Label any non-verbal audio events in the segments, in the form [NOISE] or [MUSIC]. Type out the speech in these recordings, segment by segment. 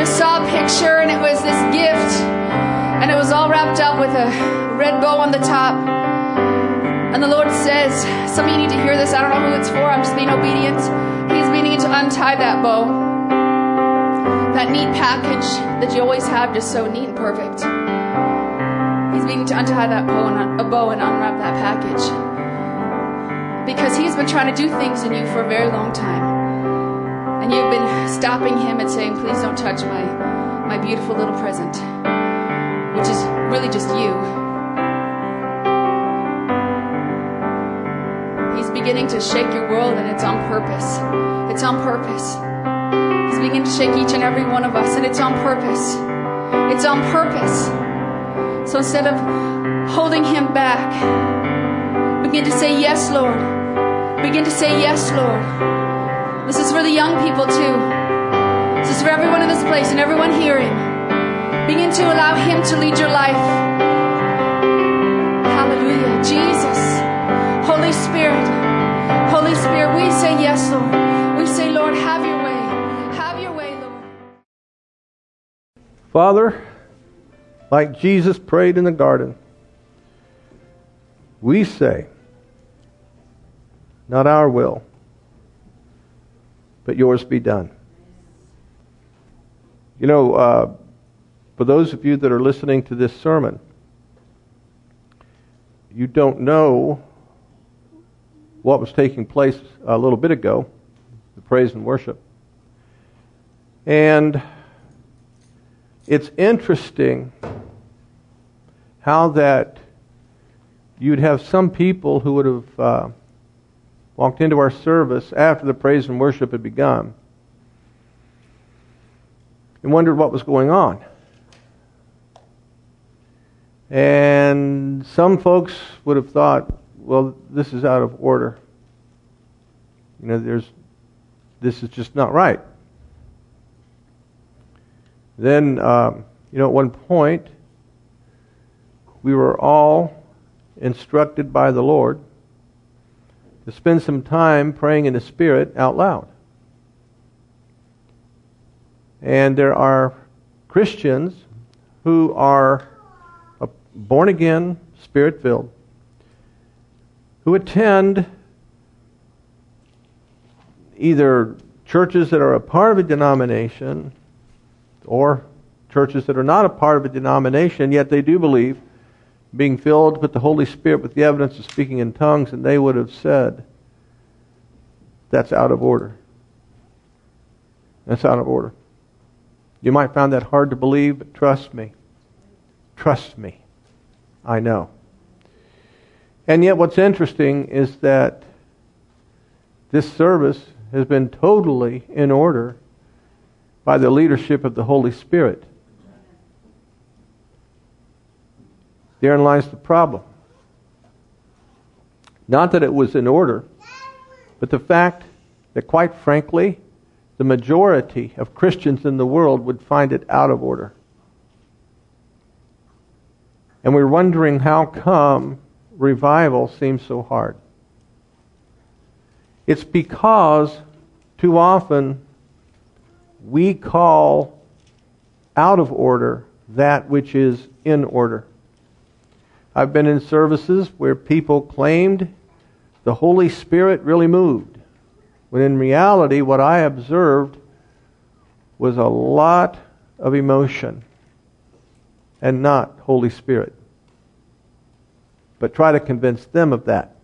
just saw a picture and it was this gift and it was all wrapped up with a red bow on the top. And the Lord says, some of you need to hear this. I don't know who it's for. I'm just being obedient. He's meaning to untie that bow. That neat package that you always have, just so neat and perfect. He's meaning to untie that bow and, a bow and unwrap that package. Because he's been trying to do things in you for a very long time. And you've been stopping him and saying, please don't touch my, my beautiful little present, which is really just you. He's beginning to shake your world and it's on purpose. It's on purpose. He's beginning to shake each and every one of us and it's on purpose. It's on purpose. So instead of holding him back, begin to say, Yes, Lord. Begin to say, Yes, Lord. This is for the young people too. This is for everyone in this place and everyone hearing. Begin to allow Him to lead your life. Hallelujah. Jesus. Holy Spirit. Holy Spirit, we say yes, Lord. We say, Lord, have your way. Have your way, Lord. Father, like Jesus prayed in the garden, we say, not our will but yours be done. You know, uh, for those of you that are listening to this sermon, you don't know what was taking place a little bit ago, the praise and worship. And it's interesting how that you'd have some people who would have uh, walked into our service after the praise and worship had begun and wondered what was going on. And some folks would have thought, well, this is out of order. You know, there's, this is just not right. Then, um, you know, at one point, we were all instructed by the Lord to spend some time praying in the Spirit out loud. And there are Christians who are born again, spirit filled, who attend either churches that are a part of a denomination or churches that are not a part of a denomination, yet they do believe being filled with the Holy Spirit with the evidence of speaking in tongues, and they would have said, that's out of order. That's out of order. You might find that hard to believe, but trust me. Trust me. I know. And yet, what's interesting is that this service has been totally in order by the leadership of the Holy Spirit. Therein lies the problem. Not that it was in order, but the fact that, quite frankly, the majority of Christians in the world would find it out of order. And we're wondering how come revival seems so hard. It's because too often we call out of order that which is in order. I've been in services where people claimed the Holy Spirit really moved, when in reality, what I observed was a lot of emotion and not Holy Spirit. But try to convince them of that.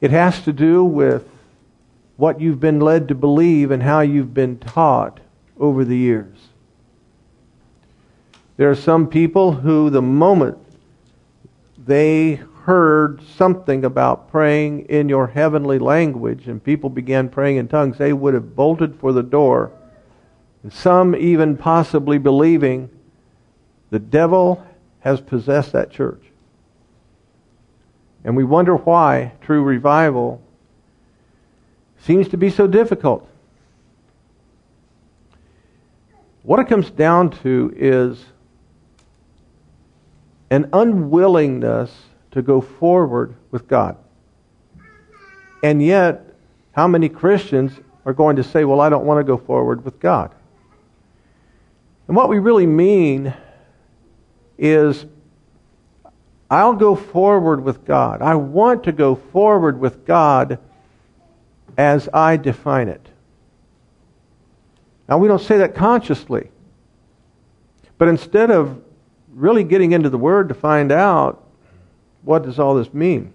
It has to do with what you've been led to believe and how you've been taught over the years. There are some people who, the moment they heard something about praying in your heavenly language and people began praying in tongues, they would have bolted for the door. And some even possibly believing the devil has possessed that church. And we wonder why true revival seems to be so difficult. What it comes down to is an unwillingness to go forward with God. And yet, how many Christians are going to say, Well, I don't want to go forward with God. And what we really mean is, I'll go forward with God. I want to go forward with God as I define it. Now, we don't say that consciously. But instead of really getting into the Word to find out what does all this mean,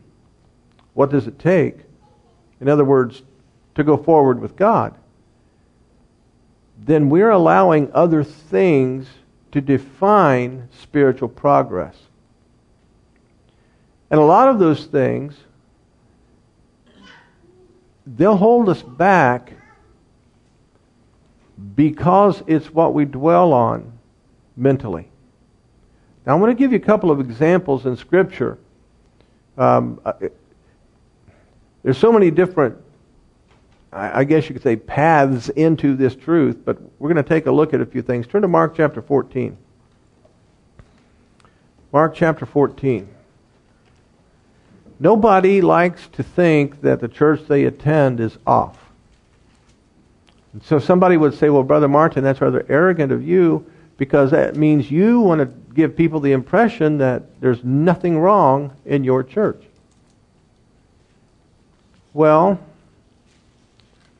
what does it take, in other words, to go forward with God, then we're allowing other things to define spiritual progress. And a lot of those things, they'll hold us back because it's what we dwell on mentally. Now, I'm going to give you a couple of examples in Scripture. Um, there's so many different, I guess you could say, paths into this truth, but we're going to take a look at a few things. Turn to Mark chapter 14. Mark chapter 14. Nobody likes to think that the church they attend is off. And so somebody would say, well, Brother Martin, that's rather arrogant of you because that means you want to give people the impression that there's nothing wrong in your church. Well,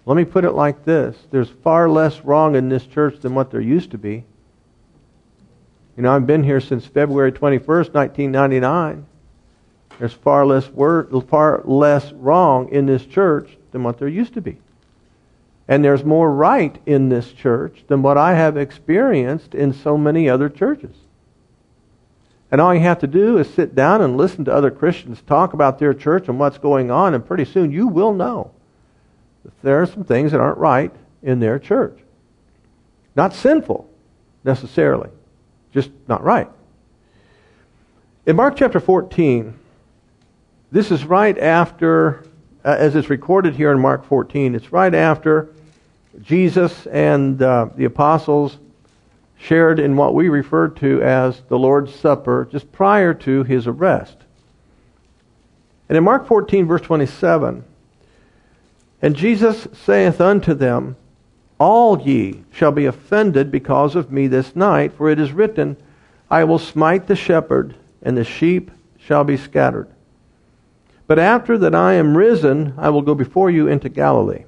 let me put it like this there's far less wrong in this church than what there used to be. You know, I've been here since February 21st, 1999. There's far less far less wrong in this church than what there used to be. And there's more right in this church than what I have experienced in so many other churches. And all you have to do is sit down and listen to other Christians talk about their church and what's going on, and pretty soon you will know that there are some things that aren't right in their church. Not sinful, necessarily, just not right. In Mark chapter 14, this is right after, uh, as it's recorded here in Mark 14, it's right after Jesus and uh, the apostles shared in what we refer to as the Lord's Supper just prior to his arrest. And in Mark 14, verse 27, and Jesus saith unto them, All ye shall be offended because of me this night, for it is written, I will smite the shepherd, and the sheep shall be scattered. But after that I am risen, I will go before you into Galilee.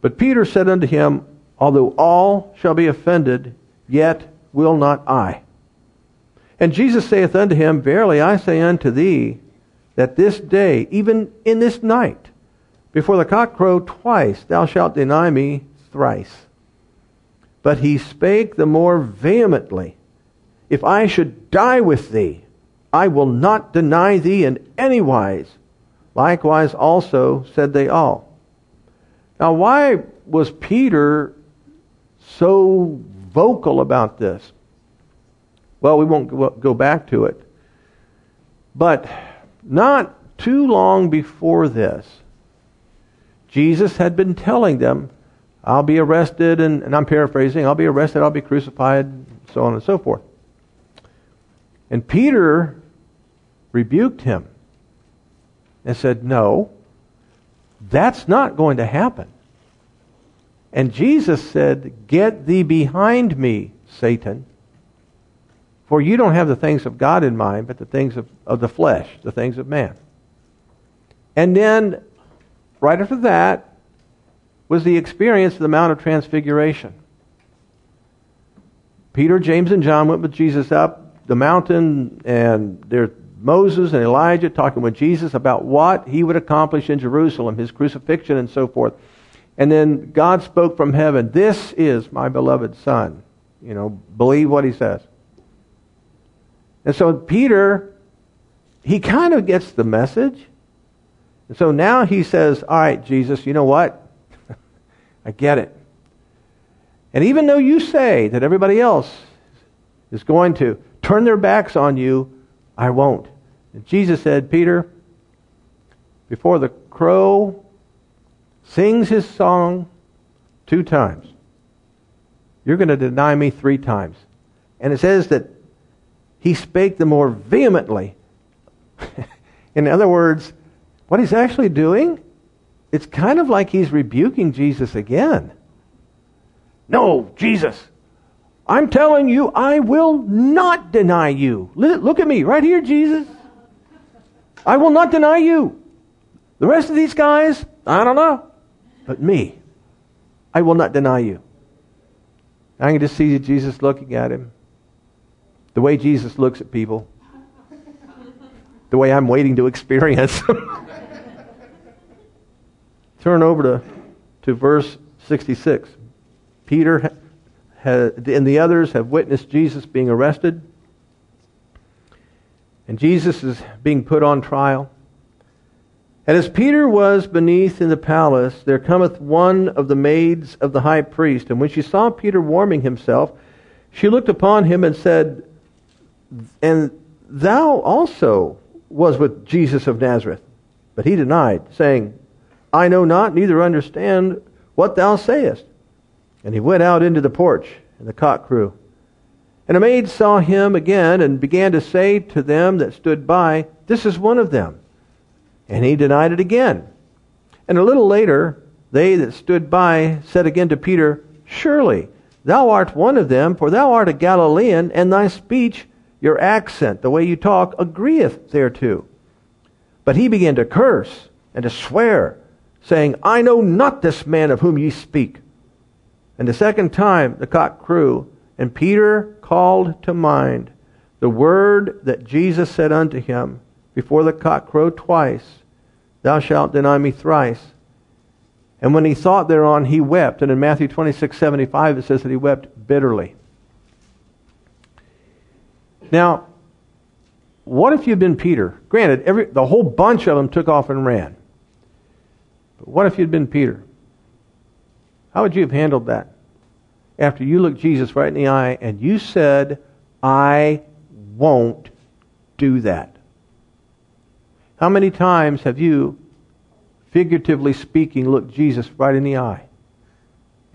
But Peter said unto him, Although all shall be offended, yet will not I. And Jesus saith unto him, Verily I say unto thee, that this day, even in this night, before the cock crow twice, thou shalt deny me thrice. But he spake the more vehemently, If I should die with thee, I will not deny thee in any wise. Likewise also said they all. Now, why was Peter so vocal about this? Well, we won't go back to it. But not too long before this, Jesus had been telling them, I'll be arrested, and, and, I'm paraphrasing, I'll be arrested, I'll be crucified, so on and so forth. And Peter rebuked him and said, No, that's not going to happen. And Jesus said, Get thee behind me, Satan. For you don't have the things of God in mind, but the things of, of the flesh, the things of man. And then, right after that, was the experience of the Mount of Transfiguration. Peter, James, and John went with Jesus up the mountain, and there's Moses and Elijah talking with Jesus about what he would accomplish in Jerusalem, his crucifixion, and so forth. And then God spoke from heaven, This is my beloved Son. You know, believe what he says. And so Peter, he kind of gets the message. And so now he says, All right, Jesus, you know what? [LAUGHS] I get it. And even though you say that everybody else is going to turn their backs on you, I won't. And Jesus said, Peter, before the crow sings his song two times. You're going to deny me three times. And it says that he spake the more vehemently. [LAUGHS] In other words, what he's actually doing it's kind of like he's rebuking Jesus again. No, Jesus, I'm telling you, I will not deny you. Look at me right here, Jesus. I will not deny you. The rest of these guys, I don't know. But me, I will not deny you. I can just see Jesus looking at him. The way Jesus looks at people. The way I'm waiting to experience. [LAUGHS] Turn over to, to verse 66. Peter and the others have witnessed Jesus being arrested. And Jesus is being put on trial. And as Peter was beneath in the palace, there cometh one of the maids of the high priest. And when she saw Peter warming himself, she looked upon him and said, And thou also was with Jesus of Nazareth. But he denied, saying, I know not, neither understand what thou sayest. And he went out into the porch, and the cock crew. And a maid saw him again, and began to say to them that stood by, This is one of them. And he denied it again. And a little later, they that stood by said again to Peter, Surely thou art one of them, for thou art a Galilean, and thy speech, your accent, the way you talk, agreeth thereto. But he began to curse and to swear, saying, I know not this man of whom ye speak. And the second time the cock crew, and Peter called to mind the word that Jesus said unto him before the cock crowed twice, Thou shalt deny me thrice. And when he thought thereon, he wept. And in Matthew 26, 75, it says that he wept bitterly. Now, what if you'd been Peter? Granted, every, the whole bunch of them took off and ran. But what if you'd been Peter? How would you have handled that? After you looked Jesus right in the eye and you said, I won't do that. How many times have you, figuratively speaking, looked Jesus right in the eye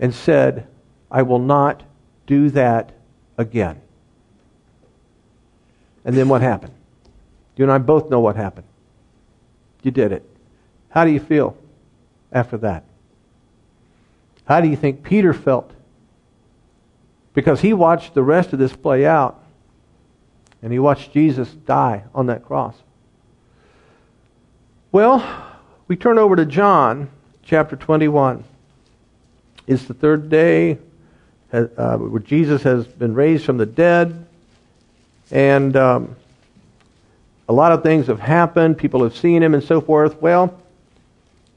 and said, I will not do that again? And then what happened? You and I both know what happened. You did it. How do you feel after that? How do you think Peter felt? Because he watched the rest of this play out. And he watched Jesus die on that cross. Well, we turn over to John chapter 21. It's the third day uh, where Jesus has been raised from the dead. And um, a lot of things have happened. People have seen him and so forth. Well,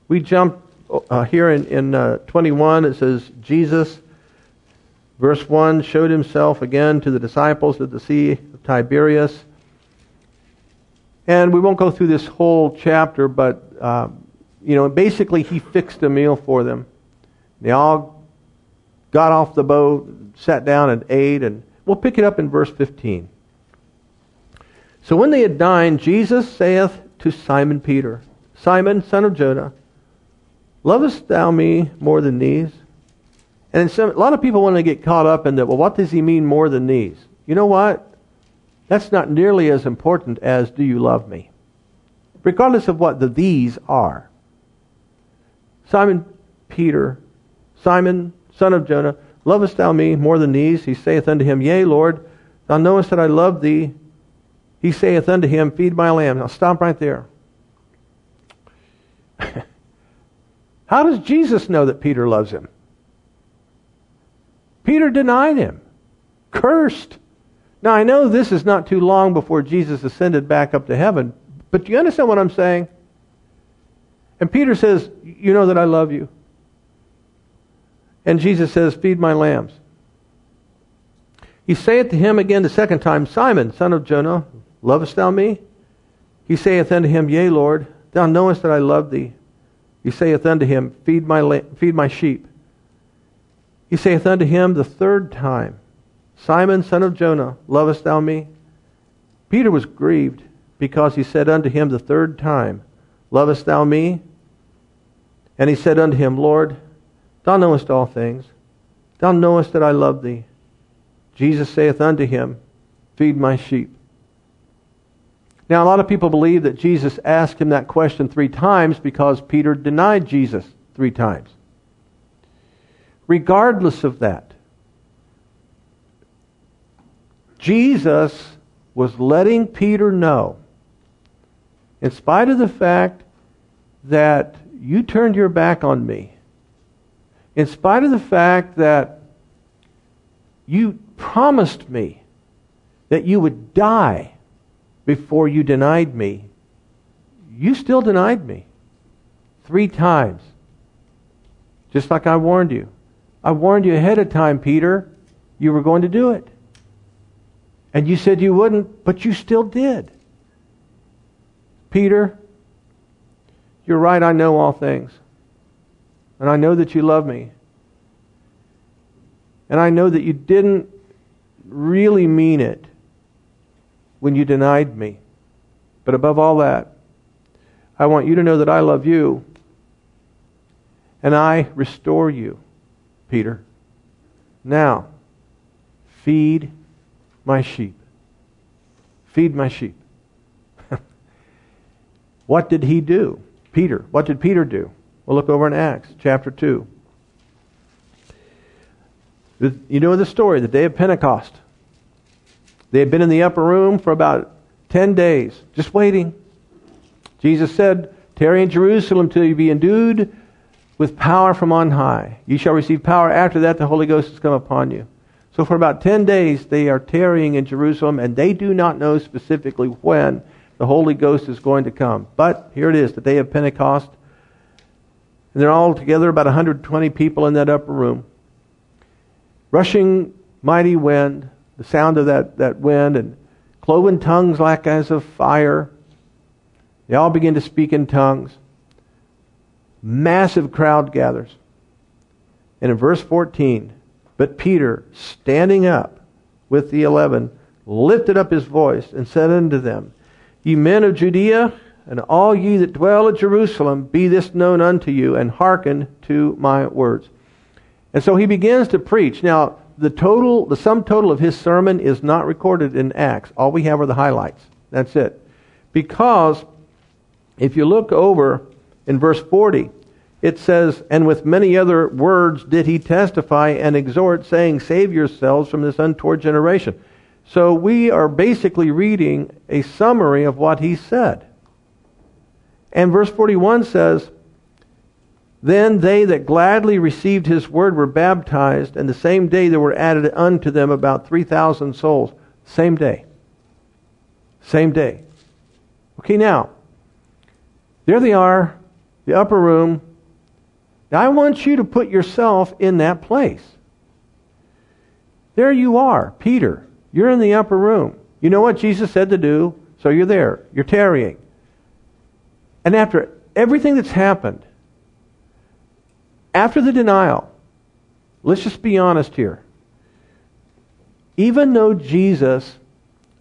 we jump uh, here in, in uh, 21, it says, Jesus, verse 1, showed himself again to the disciples at the Sea of Tiberias. And we won't go through this whole chapter, but, uh, you know, basically he fixed a meal for them. They all got off the boat, sat down and ate, and we'll pick it up in verse 15. So when they had dined, Jesus saith to Simon Peter, Simon, son of Jonah, Lovest thou me more than these? And some, a lot of people want to get caught up in that. Well, what does he mean more than these? You know what? That's not nearly as important as do you love me? Regardless of what the these are. Simon Peter, Simon, son of Jonah, lovest thou me more than these? He saith unto him, Yea, Lord, thou knowest that I love thee. He saith unto him, Feed my lamb. Now stop right there. [LAUGHS] How does Jesus know that Peter loves him? Peter denied him, cursed. Now, I know this is not too long before Jesus ascended back up to heaven, but do you understand what I'm saying? And Peter says, You know that I love you. And Jesus says, Feed my lambs. He saith to him again the second time, Simon, son of Jonah, lovest thou me? He saith unto him, Yea, Lord, thou knowest that I love thee. He saith unto him, Feed my, feed my sheep. He saith unto him the third time, Simon, son of Jonah, lovest thou me? Peter was grieved because he said unto him the third time, Lovest thou me? And he said unto him, Lord, thou knowest all things. Thou knowest that I love thee. Jesus saith unto him, Feed my sheep. Now, a lot of people believe that Jesus asked him that question three times because Peter denied Jesus three times. Regardless of that, Jesus was letting Peter know, in spite of the fact that you turned your back on me, in spite of the fact that you promised me that you would die before you denied me, you still denied me three times. Just like I warned you. I warned you ahead of time, Peter, you were going to do it. And you said you wouldn't, but you still did. Peter, you're right, I know all things. And I know that you love me. And I know that you didn't really mean it when you denied me. But above all that, I want you to know that I love you and I restore you, Peter. Now, feed my sheep. Feed my sheep. [LAUGHS] what did he do? Peter. What did Peter do? We'll look over in Acts chapter 2. You know the story, the day of Pentecost. They had been in the upper room for about 10 days, just waiting. Jesus said, Tarry in Jerusalem till you be endued with power from on high. You shall receive power. After that, the Holy Ghost has come upon you. So for about 10 days, they are tarrying in Jerusalem, and they do not know specifically when the Holy Ghost is going to come. But here it is, the day of Pentecost. And they're all together, about 120 people in that upper room. Rushing mighty wind, the sound of that, that wind, and cloven tongues like as of fire. They all begin to speak in tongues. Massive crowd gathers. And in verse 14, but Peter, standing up with the eleven, lifted up his voice and said unto them, Ye men of Judea, and all ye that dwell at Jerusalem, be this known unto you, and hearken to my words. And so he begins to preach. Now, the total, the sum total of his sermon is not recorded in Acts. All we have are the highlights. That's it. Because if you look over in verse 40, it says, And with many other words did he testify and exhort, saying, Save yourselves from this untoward generation. So we are basically reading a summary of what he said. And verse 41 says, Then they that gladly received his word were baptized, and the same day there were added unto them about 3,000 souls. Same day. Same day. Okay, now, there they are, the upper room, now, I want you to put yourself in that place. There you are, Peter. You're in the upper room. You know what Jesus said to do, so you're there. You're tarrying. And after everything that's happened, after the denial, let's just be honest here. Even though Jesus,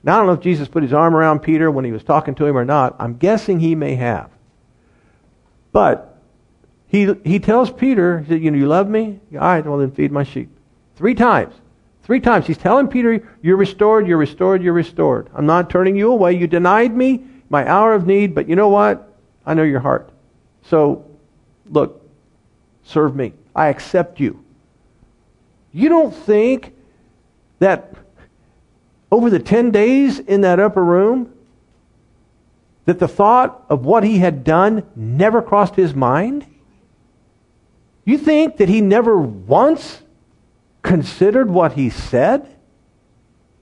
now I don't know if Jesus put his arm around Peter when he was talking to him or not, I'm guessing he may have. But he, he tells Peter, said, you know, you love me? All right, well then feed my sheep. Three times. Three times. He's telling Peter, you're restored, you're restored, you're restored. I'm not turning you away. You denied me my hour of need, but you know what? I know your heart. So, look, serve me. I accept you. You don't think that over the 10 days in that upper room, that the thought of what he had done never crossed his mind? You think that he never once considered what he said?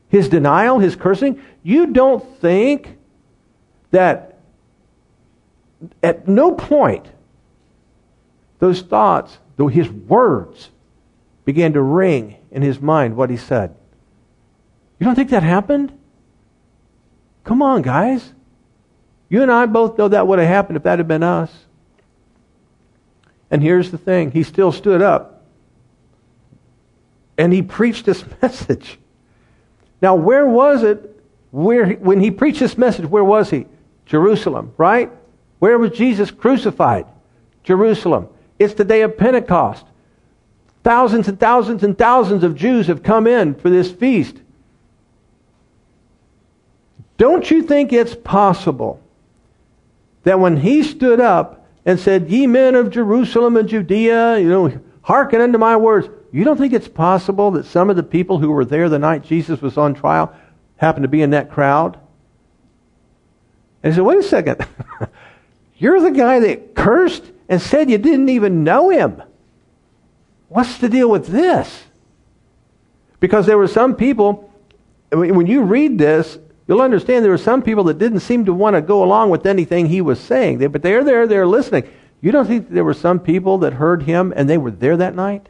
His denial, his cursing? You don't think that at no point those thoughts, though his words, began to ring in his mind what he said? You don't think that happened? Come on, guys. You and I both know that would have happened if that had been us. And here's the thing he still stood up and he preached this [LAUGHS] message. Now, where was it where, when he preached this message? Where was he? Jerusalem, right? Where was Jesus crucified? Jerusalem. It's the day of Pentecost. Thousands and thousands and thousands of Jews have come in for this feast. Don't you think it's possible that when he stood up and said, Ye men of Jerusalem and Judea, you know, hearken unto my words, you don't think it's possible that some of the people who were there the night Jesus was on trial happened to be in that crowd? And he said, Wait a second. [LAUGHS] You're the guy that cursed and said you didn't even know him. What's the deal with this? Because there were some people, when you read this, you'll understand there were some people that didn't seem to want to go along with anything he was saying. They, but they're there, they're listening. You don't think there were some people that heard him and they were there that night?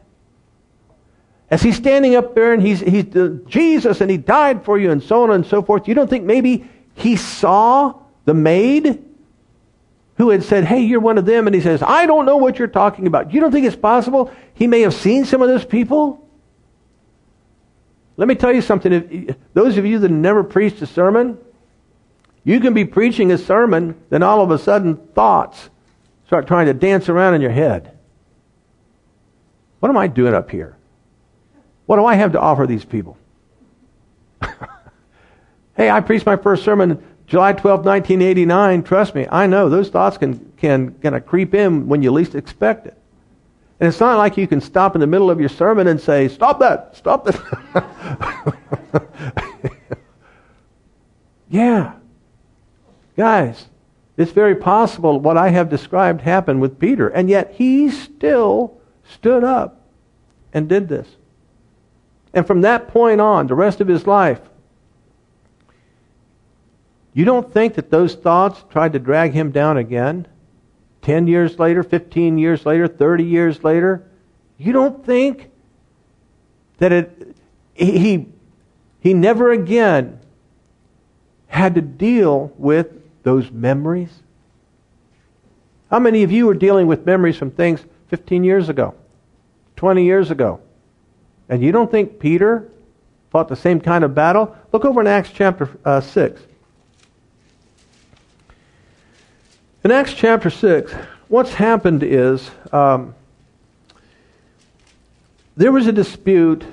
As he's standing up there and he's, he's Jesus and he died for you and so on and so forth, you don't think maybe he saw the maid who had said, Hey, you're one of them? And he says, I don't know what you're talking about. You don't think it's possible he may have seen some of those people? Let me tell you something. If, those of you that never preached a sermon, you can be preaching a sermon, then all of a sudden thoughts start trying to dance around in your head. What am I doing up here? What do I have to offer these people? [LAUGHS] hey, I preached my first sermon July 12, 1989. Trust me, I know those thoughts can, can kind of creep in when you least expect it. And it's not like you can stop in the middle of your sermon and say, Stop that! Stop that! [LAUGHS] yeah. Guys, it's very possible what I have described happened with Peter. And yet he still stood up and did this. And from that point on, the rest of his life, you don't think that those thoughts tried to drag him down again? 10 years later, 15 years later, 30 years later? You don't think that it, he, he never again had to deal with those memories? How many of you are dealing with memories from things 15 years ago, 20 years ago? And you don't think Peter fought the same kind of battle? Look over in Acts chapter uh, 6. In Acts chapter 6, what's happened is um, there was a dispute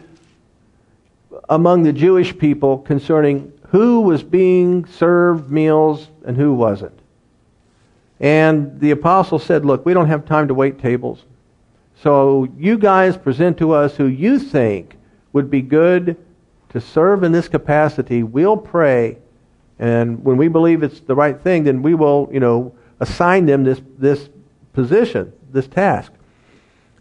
among the Jewish people concerning who was being served meals and who wasn't. And the apostle said, Look, we don't have time to wait tables. So you guys present to us who you think would be good to serve in this capacity. We'll pray. And when we believe it's the right thing, then we will, you know, assigned them this, this position, this task.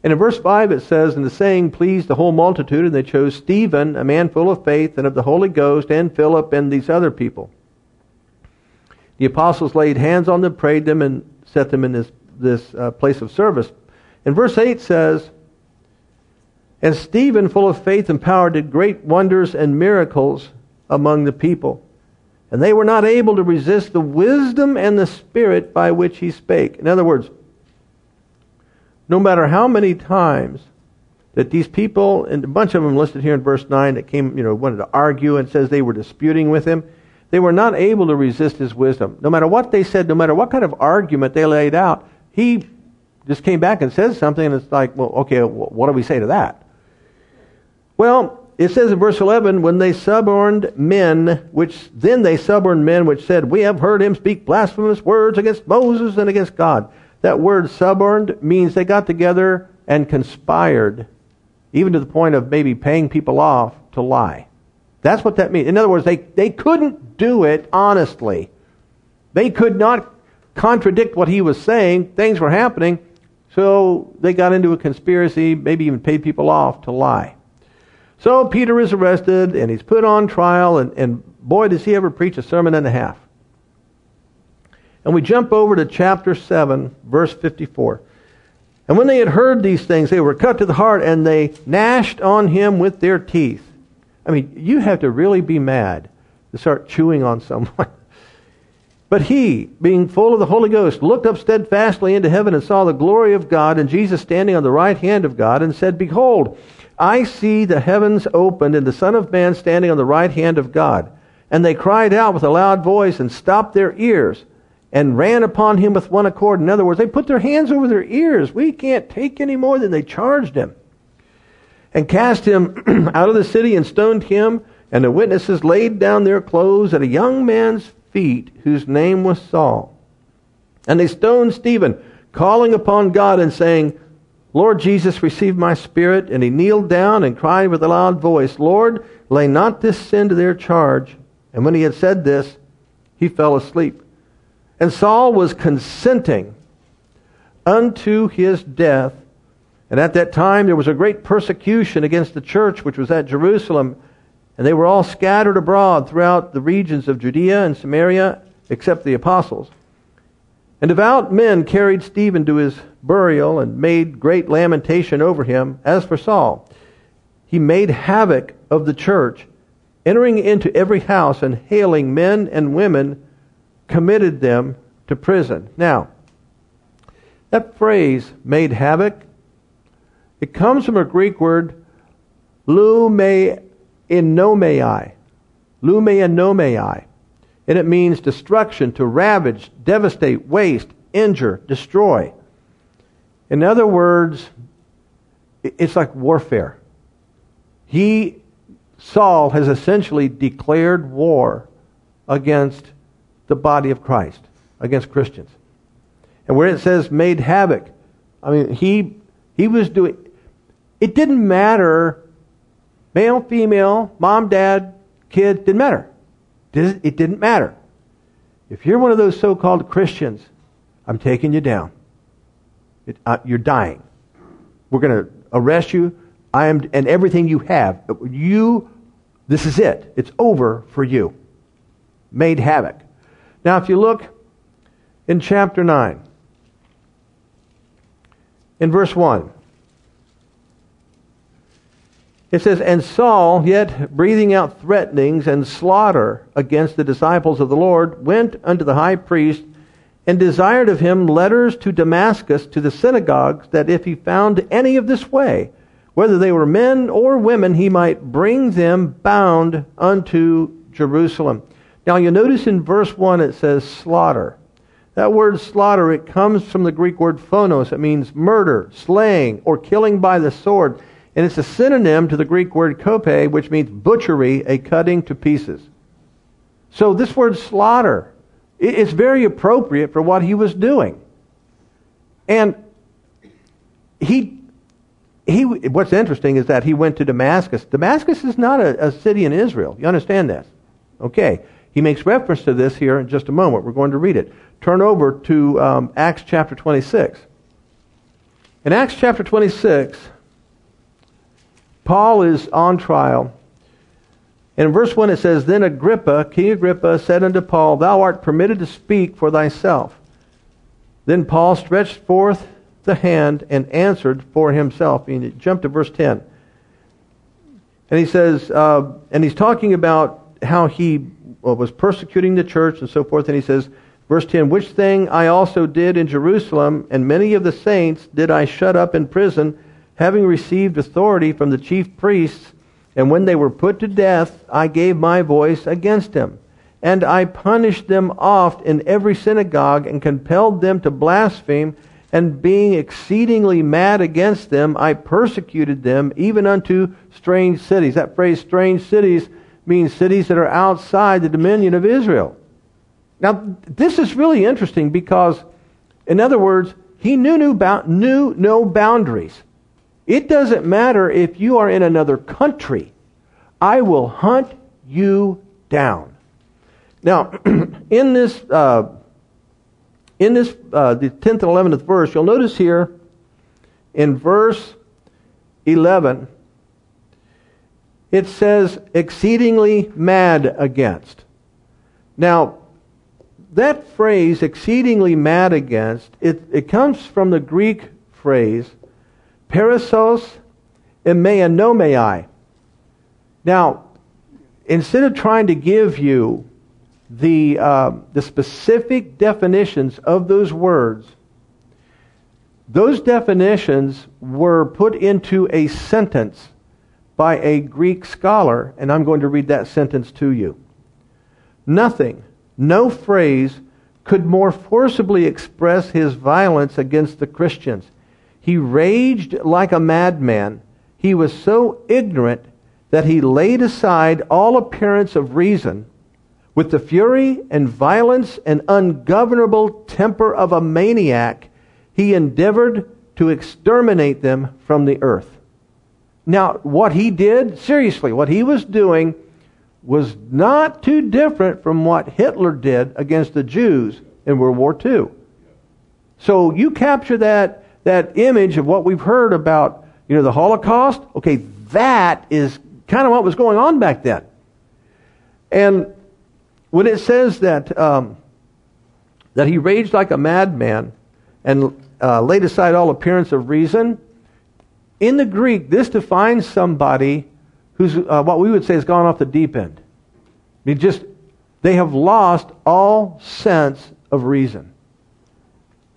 And in verse 5 it says, And the saying pleased the whole multitude, and they chose Stephen, a man full of faith and of the Holy Ghost, and Philip, and these other people. The apostles laid hands on them, prayed them, and set them in this, this uh, place of service. And verse 8 says, And Stephen, full of faith and power, did great wonders and miracles among the people. And they were not able to resist the wisdom and the spirit by which he spake. In other words, no matter how many times that these people, and a bunch of them listed here in verse 9 that came, you know, wanted to argue and says they were disputing with him, they were not able to resist his wisdom. No matter what they said, no matter what kind of argument they laid out, he just came back and says something, and it's like, well, okay, what do we say to that? Well, it says in verse 11, when they suborned men, which then they suborned men which said, We have heard him speak blasphemous words against Moses and against God. That word suborned means they got together and conspired, even to the point of maybe paying people off to lie. That's what that means. In other words, they, they couldn't do it honestly. They could not contradict what he was saying. Things were happening. So they got into a conspiracy, maybe even paid people off to lie. So Peter is arrested and he's put on trial, and, and boy, does he ever preach a sermon and a half. And we jump over to chapter 7, verse 54. And when they had heard these things, they were cut to the heart, and they gnashed on him with their teeth. I mean, you have to really be mad to start chewing on someone. [LAUGHS] But he, being full of the Holy Ghost, looked up steadfastly into heaven and saw the glory of God and Jesus standing on the right hand of God, and said, Behold, I see the heavens opened and the Son of Man standing on the right hand of God. And they cried out with a loud voice and stopped their ears and ran upon him with one accord. In other words, they put their hands over their ears. We can't take any more than they charged him. And cast him [CLEARS THROAT] out of the city and stoned him. And the witnesses laid down their clothes at a young man's feet whose name was Saul. And they stoned Stephen, calling upon God and saying, Lord Jesus, received my spirit. And he kneeled down and cried with a loud voice, Lord, lay not this sin to their charge. And when he had said this, he fell asleep. And Saul was consenting unto his death. And at that time there was a great persecution against the church which was at Jerusalem. And they were all scattered abroad throughout the regions of Judea and Samaria, except the apostles. And devout men carried Stephen to his burial and made great lamentation over him. As for Saul, he made havoc of the church, entering into every house and hailing men and women, committed them to prison. Now, that phrase, made havoc, it comes from a Greek word, lume inomei. Lume inomei. And it means destruction, to ravage, devastate, waste, injure, destroy. In other words, it's like warfare. He, Saul, has essentially declared war against the body of Christ, against Christians. And where it says made havoc, I mean, he, he was doing, it didn't matter, male, female, mom, dad, kid, didn't matter. It didn't matter. If you're one of those so called Christians, I'm taking you down. It, uh, you're dying. We're going to arrest you. I am, and everything you have. You, this is it. It's over for you. Made havoc. Now, if you look in chapter 9, in verse 1, it says, And Saul, yet breathing out threatenings and slaughter against the disciples of the Lord, went unto the high priest and desired of him letters to Damascus to the synagogues, that if he found any of this way, whether they were men or women, he might bring them bound unto Jerusalem. Now you notice in verse 1 it says slaughter. That word slaughter, it comes from the Greek word phonos. It means murder, slaying, or killing by the sword. And it's a synonym to the Greek word kope, which means butchery, a cutting to pieces. So this word slaughter, it's very appropriate for what he was doing. And he, he, what's interesting is that he went to Damascus. Damascus is not a, a city in Israel. You understand this? Okay. He makes reference to this here in just a moment. We're going to read it. Turn over to um, Acts chapter 26. In Acts chapter 26, Paul is on trial. In verse 1 it says, Then Agrippa, King Agrippa, said unto Paul, Thou art permitted to speak for thyself. Then Paul stretched forth the hand and answered for himself. And he jumped to verse 10. And he says, uh, and he's talking about how he was persecuting the church and so forth. And he says, verse 10, Which thing I also did in Jerusalem, and many of the saints did I shut up in prison having received authority from the chief priests, and when they were put to death, I gave my voice against him. And I punished them oft in every synagogue, and compelled them to blaspheme, and being exceedingly mad against them, I persecuted them, even unto strange cities. That phrase, strange cities, means cities that are outside the dominion of Israel. Now, this is really interesting because, in other words, he knew, knew, knew no boundaries. It doesn't matter if you are in another country. I will hunt you down. Now, [CLEARS THROAT] in this, uh, in this, uh, the 10th and 11th verse, you'll notice here in verse 11, it says, exceedingly mad against. Now, that phrase, exceedingly mad against, it, it comes from the Greek phrase Perissos emmainomai. Now, instead of trying to give you the, uh, the specific definitions of those words, those definitions were put into a sentence by a Greek scholar, and I'm going to read that sentence to you. Nothing, no phrase could more forcibly express his violence against the Christians. He raged like a madman. He was so ignorant that he laid aside all appearance of reason with the fury and violence and ungovernable temper of a maniac, he endeavored to exterminate them from the earth. Now, what he did, seriously, what he was doing was not too different from what Hitler did against the Jews in World War II. So you capture that, that image of what we've heard about, you know, the Holocaust. Okay, that is kind of what was going on back then. And when it says that, um, that he raged like a madman and uh, laid aside all appearance of reason, in the Greek, this defines somebody who's uh, what we would say has gone off the deep end. I mean, just they have lost all sense of reason.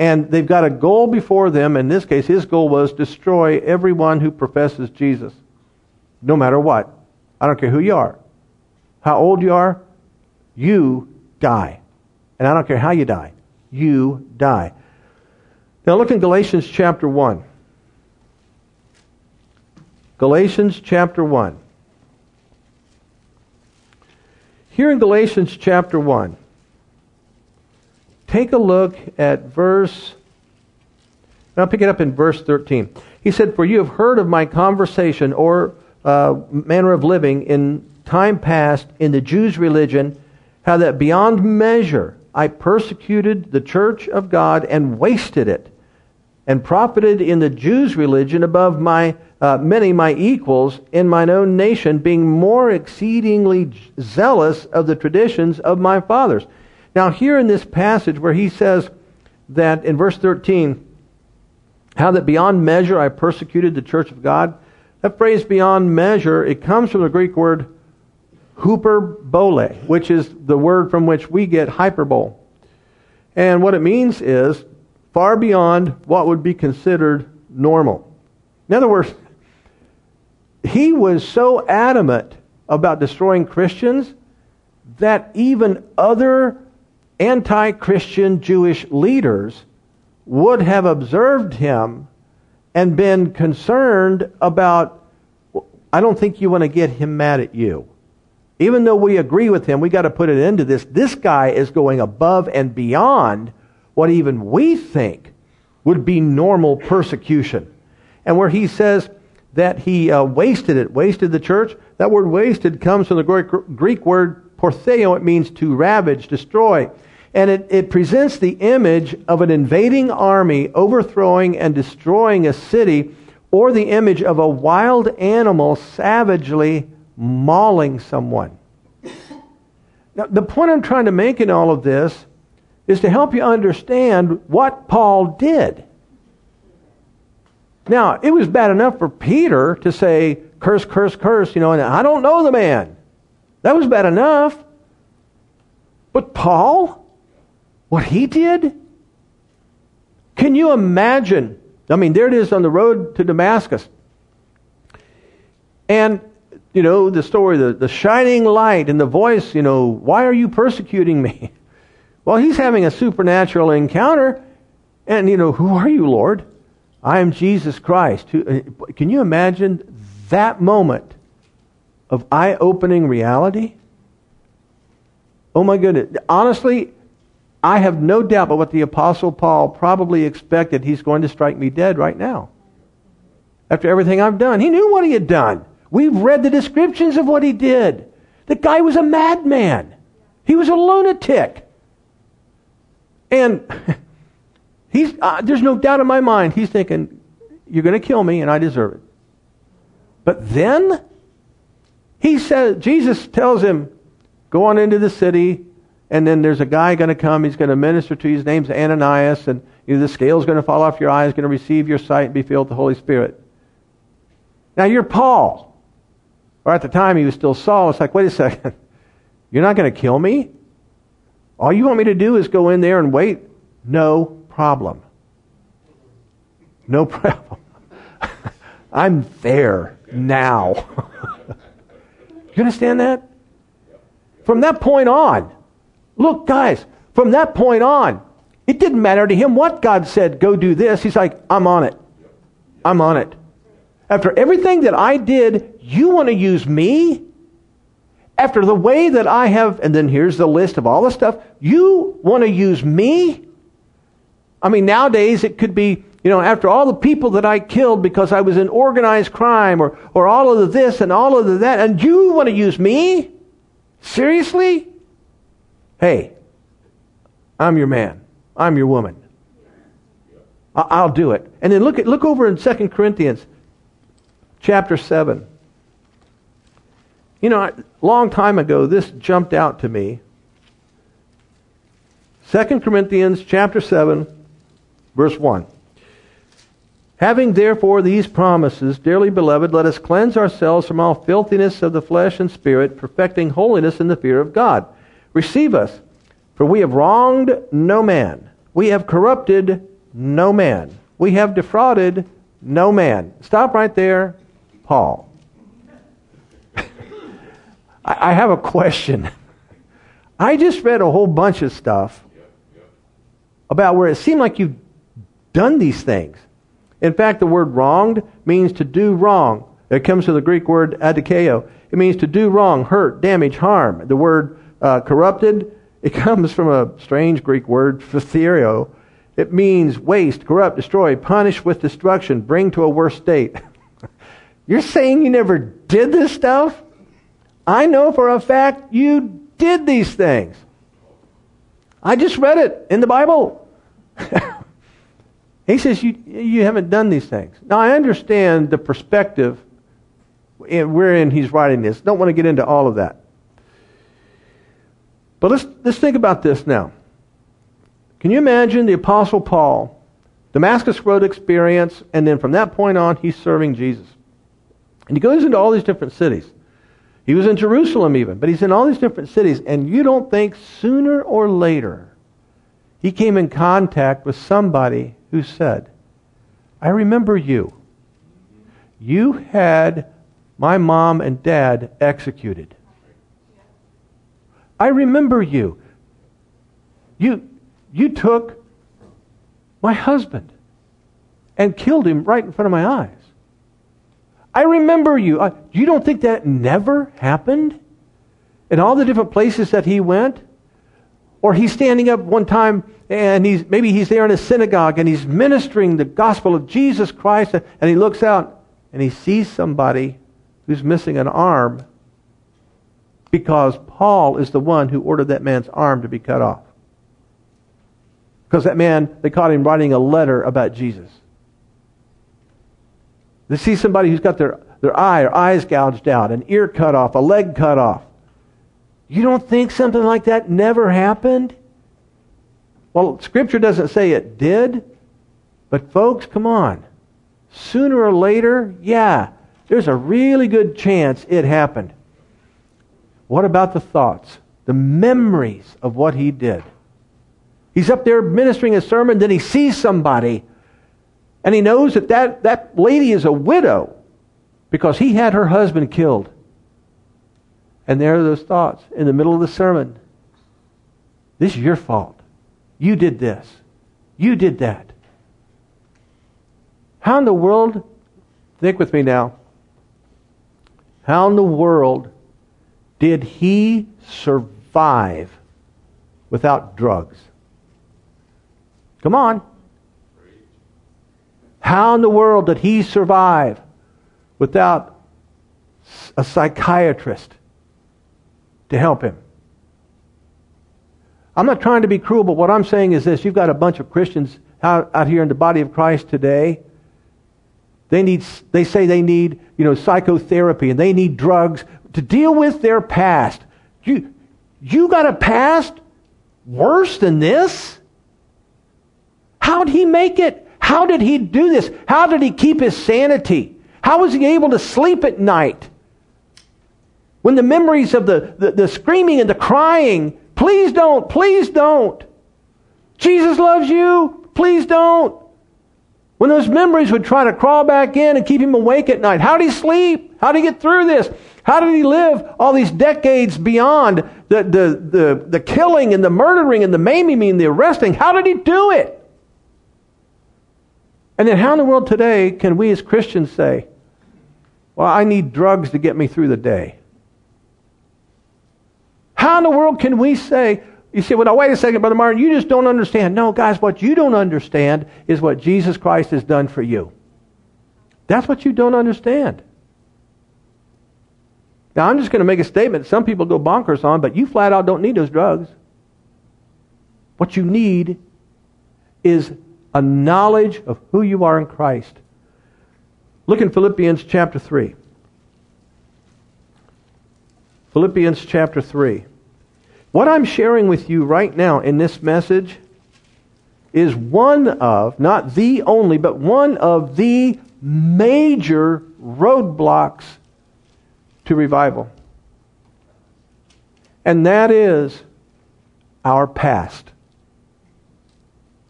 And they've got a goal before them. In this case, his goal was destroy everyone who professes Jesus, no matter what. I don't care who you are, how old you are, you die. And I don't care how you die, you die. Now look in Galatians chapter 1. Galatians chapter 1. Here in Galatians chapter 1, take a look at verse, I'll pick it up in verse 13. He said, For you have heard of my conversation or uh, manner of living in time past in the Jews' religion, how that beyond measure I persecuted the church of God and wasted it, and profited in the Jews' religion above my uh, many my equals in mine own nation, being more exceedingly zealous of the traditions of my fathers. Now, here in this passage where he says that in verse 13, how that beyond measure I persecuted the church of God, that phrase beyond measure, it comes from the Greek word hyperbole, which is the word from which we get hyperbole. And what it means is far beyond what would be considered normal. In other words, he was so adamant about destroying Christians that even other anti Christian Jewish leaders would have observed him and been concerned about, I don't think you want to get him mad at you. Even though we agree with him, we got to put an end to this. This guy is going above and beyond what even we think would be normal persecution. And where he says, that he uh, wasted it, wasted the church. That word wasted comes from the Greek word portheo. It means to ravage, destroy. And it, it presents the image of an invading army overthrowing and destroying a city, or the image of a wild animal savagely mauling someone. Now, the point I'm trying to make in all of this is to help you understand what Paul did. Now, it was bad enough for Peter to say, curse, curse, curse, you know, and I don't know the man. That was bad enough. But Paul, what he did? Can you imagine? I mean, there it is on the road to Damascus. And, you know, the story, the, the shining light and the voice, you know, why are you persecuting me? [LAUGHS] Well, he's having a supernatural encounter. And, you know, who are you, Lord? I am Jesus Christ. Uh, can you imagine that moment of eye opening reality? Oh my goodness. Honestly, I have no doubt but what the Apostle Paul probably expected he's going to strike me dead right now. After everything I've done. He knew what he had done. We've read the descriptions of what he did. The guy was a madman. He was a lunatic. And [LAUGHS] He's, uh, there's no doubt in my mind, he's thinking, you're going to kill me and I deserve it. But then, he says, Jesus tells him, go on into the city, and then there's a guy going to come, he's going to minister to you, his name's Ananias, and you know, the scale's going to fall off your eyes, going to receive your sight and be filled with the Holy Spirit. Now you're Paul. Or at the time he was still Saul. It's like, wait a second. [LAUGHS] You're not going to kill me? All you want me to do is go in there and wait? No problem. No [LAUGHS] problem. I'm there now. [LAUGHS] you understand that? From that point on, look, guys, from that point on, it didn't matter to him what God said, go do this. He's like, I'm on it. I'm on it. After everything that I did, you want to use me? After the way that I have, and then here's the list of all the stuff, you want to use me? I mean, nowadays it could be, you know, after all the people that I killed because I was in organized crime or, or all of the this and all of the that, and you want to use me? Seriously? Hey, I'm your man. I'm your woman. I'll do it. And then look at look over in 2 Corinthians chapter 7. You know, a long time ago this jumped out to me. 2 Corinthians chapter 7 verse 1. Having therefore these promises, dearly beloved, let us cleanse ourselves from all filthiness of the flesh and spirit, perfecting holiness in the fear of God. Receive us, for we have wronged no man. We have corrupted no man. We have defrauded no man. Stop right there, Paul. [LAUGHS] I have a question. [LAUGHS] I just read a whole bunch of stuff about where it seemed like you've done these things. In fact, the word wronged means to do wrong. It comes from the Greek word adikeo. It means to do wrong, hurt, damage, harm. The word uh, corrupted, it [LAUGHS] comes from a strange Greek word, phtheiro, it means waste, corrupt, destroy, punish with destruction, bring to a worse state. [LAUGHS] You're saying you never did this stuff? I know for a fact you did these things. I just read it in the Bible. [LAUGHS] he says you, you haven't done these things. Now, I understand the perspective wherein he's writing this. Don't want to get into all of that. But let's, let's think about this now. Can you imagine the Apostle Paul, Damascus Road experience, and then from that point on, he's serving Jesus? And he goes into all these different cities. He was in Jerusalem even, but he's in all these different cities, and you don't think sooner or later he came in contact with somebody who said, I remember you. You had my mom and dad executed. I remember you. You, you took my husband and killed him right in front of my eyes. I remember you. I, you don't think that never happened? In all the different places that he went? Or he's standing up one time and he's maybe he's there in a synagogue and he's ministering the gospel of Jesus Christ and he looks out and he sees somebody who's missing an arm because Paul is the one who ordered that man's arm to be cut off. Because that man, they caught him writing a letter about Jesus. They see somebody who's got their, their eye or eyes gouged out, an ear cut off, a leg cut off. You don't think something like that never happened? Well, Scripture doesn't say it did, but folks, come on. Sooner or later, yeah, there's a really good chance it happened. What about the thoughts, the memories of what he did? He's up there ministering a sermon, then he sees somebody, and he knows that that, that lady is a widow because he had her husband killed. And there are those thoughts in the middle of the sermon. This is your fault. You did this. You did that. How in the world, think with me now, how in the world did he survive without drugs? Come on. How in the world did he survive without a psychiatrist to help him? I'm not trying to be cruel, but what I'm saying is this. You've got a bunch of Christians out, out here in the body of Christ today. They need, they say they need, you know, psychotherapy and they need drugs to deal with their past. You, you got a past worse than this? How did he make it? How did he do this? How did he keep his sanity? How was he able to sleep at night? When the memories of the, the, the screaming and the crying, please don't, please don't. Jesus loves you, please don't. When those memories would try to crawl back in and keep him awake at night, how did he sleep? How did he get through this? How did he live all these decades beyond the, the, the, the killing and the murdering and the maiming and the arresting? How did he do it? And then how in the world today can we as Christians say, Well, I need drugs to get me through the day. How in the world can we say, you say, well, now, wait a second, Brother Martin, you just don't understand. No, guys, what you don't understand is what Jesus Christ has done for you. That's what you don't understand. Now, I'm just going to make a statement some people go bonkers on, but you flat out don't need those drugs. What you need is a knowledge of who you are in Christ. Look in Philippians chapter 3. Philippians chapter 3. What I'm sharing with you right now in this message is one of, not the only, but one of the major roadblocks to revival. And that is our past.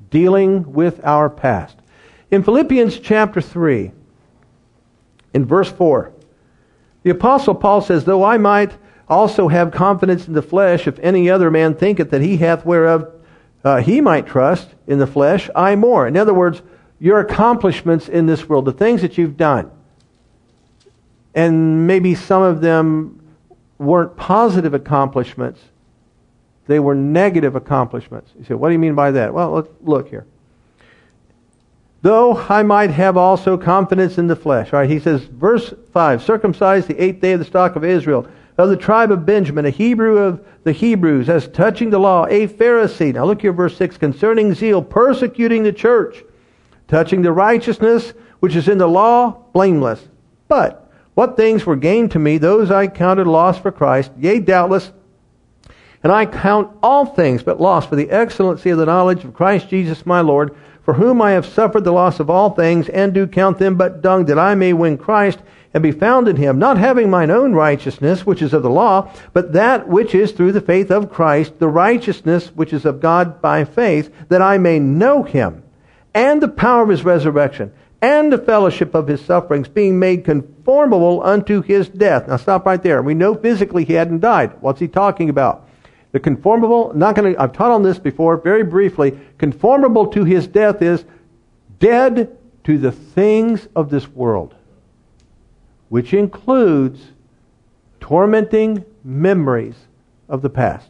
Dealing with our past. In Philippians chapter 3, in verse 4, the Apostle Paul says, Though I might also have confidence in the flesh, if any other man thinketh that he hath whereof uh, he might trust in the flesh, I more. In other words, your accomplishments in this world, the things that you've done, and maybe some of them weren't positive accomplishments, they were negative accomplishments. You say, what do you mean by that? Well, let's look here. Though I might have also confidence in the flesh. All right, he says, verse 5 circumcised the eighth day of the stock of Israel of the tribe of Benjamin, a Hebrew of the Hebrews, as touching the law, a Pharisee. Now look here, verse 6 concerning zeal, persecuting the church, touching the righteousness which is in the law, blameless. But what things were gained to me, those I counted loss for Christ, yea, doubtless. And I count all things but loss for the excellency of the knowledge of Christ Jesus my Lord, for whom I have suffered the loss of all things, and do count them but dung, that I may win Christ and be found in him, not having mine own righteousness, which is of the law, but that which is through the faith of Christ, the righteousness which is of God by faith, that I may know him, and the power of his resurrection, and the fellowship of his sufferings, being made conformable unto his death. Now stop right there. We know physically he hadn't died. What's he talking about? The conformable, not going to, I've taught on this before, very briefly. Conformable to his death is dead to the things of this world which includes tormenting memories of the past.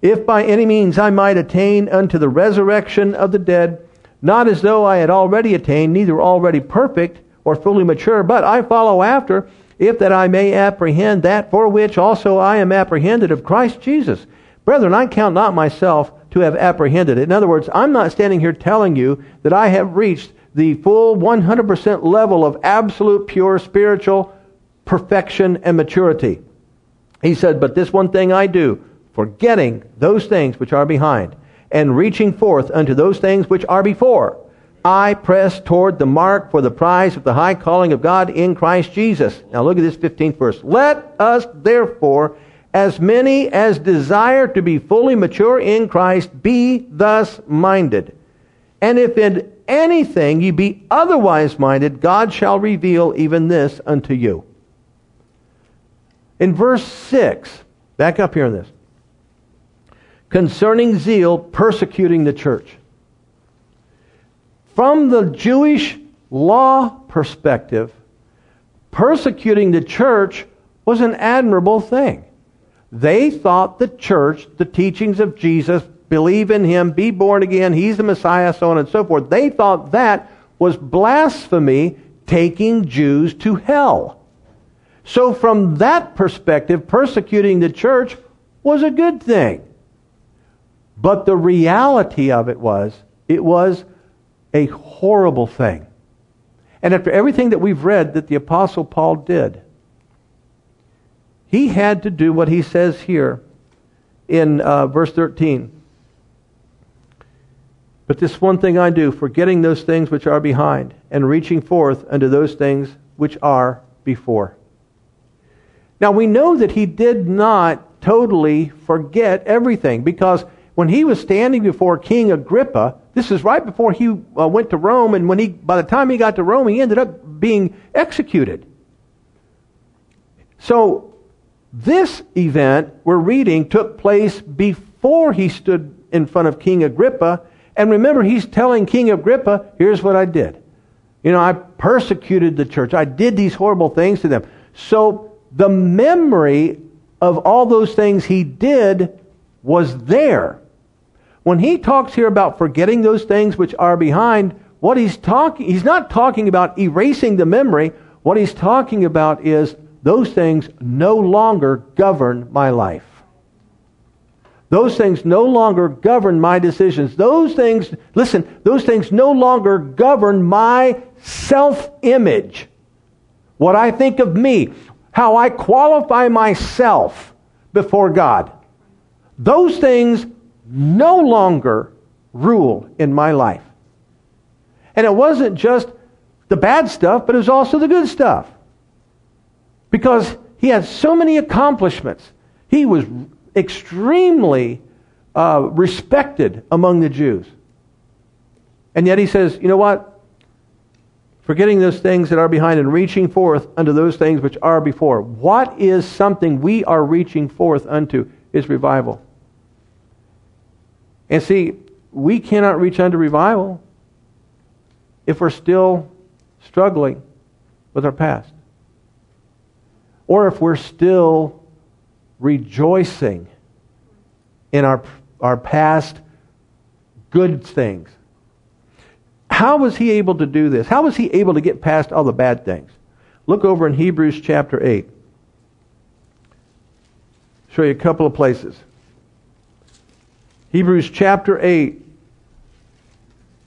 If by any means I might attain unto the resurrection of the dead, not as though I had already attained, neither already perfect or fully mature, but I follow after, if that I may apprehend that for which also I am apprehended of Christ Jesus. Brethren, I count not myself to have apprehended it. In other words, I'm not standing here telling you that I have reached the full 100% level of absolute pure spiritual perfection and maturity. He said, But this one thing I do, forgetting those things which are behind, and reaching forth unto those things which are before, I press toward the mark for the prize of the high calling of God in Christ Jesus. Now look at this 15th verse. Let us therefore, as many as desire to be fully mature in Christ, be thus minded. And if in anything ye be otherwise minded, God shall reveal even this unto you. In verse 6, back up here in this. Concerning zeal persecuting the church. From the Jewish law perspective, persecuting the church was an admirable thing. They thought the church, the teachings of Jesus, believe in him, be born again, he's the Messiah, so on and so forth. They thought that was blasphemy taking Jews to hell. So, from that perspective, persecuting the church was a good thing. But the reality of it was, it was a horrible thing. And after everything that we've read that the Apostle Paul did, he had to do what he says here in uh, verse 13. But this one thing I do, forgetting those things which are behind, and reaching forth unto those things which are before. Now we know that he did not totally forget everything, because when he was standing before King Agrippa, this is right before he uh, went to Rome, and when he, by the time he got to Rome, he ended up being executed. So, this event we're reading took place before he stood in front of King Agrippa, and remember, he's telling King Agrippa, here's what I did. You know, I persecuted the church. I did these horrible things to them. So the memory of all those things he did was there. When he talks here about forgetting those things which are behind, what he's talking, he's not talking about erasing the memory. What he's talking about is those things no longer govern my life. Those things no longer govern my decisions. Those things, listen, those things no longer govern my self image. What I think of me, how I qualify myself before God. Those things no longer rule in my life. And it wasn't just the bad stuff, but it was also the good stuff. Because he had so many accomplishments. He was extremely uh, respected among the Jews. And yet he says, you know what? Forgetting those things that are behind and reaching forth unto those things which are before. What is something we are reaching forth unto is revival. And see, we cannot reach unto revival if we're still struggling with our past. Or if we're still rejoicing in our, our past good things. How was he able to do this? How was he able to get past all the bad things? Look over in Hebrews chapter 8. Show you a couple of places. Hebrews chapter 8.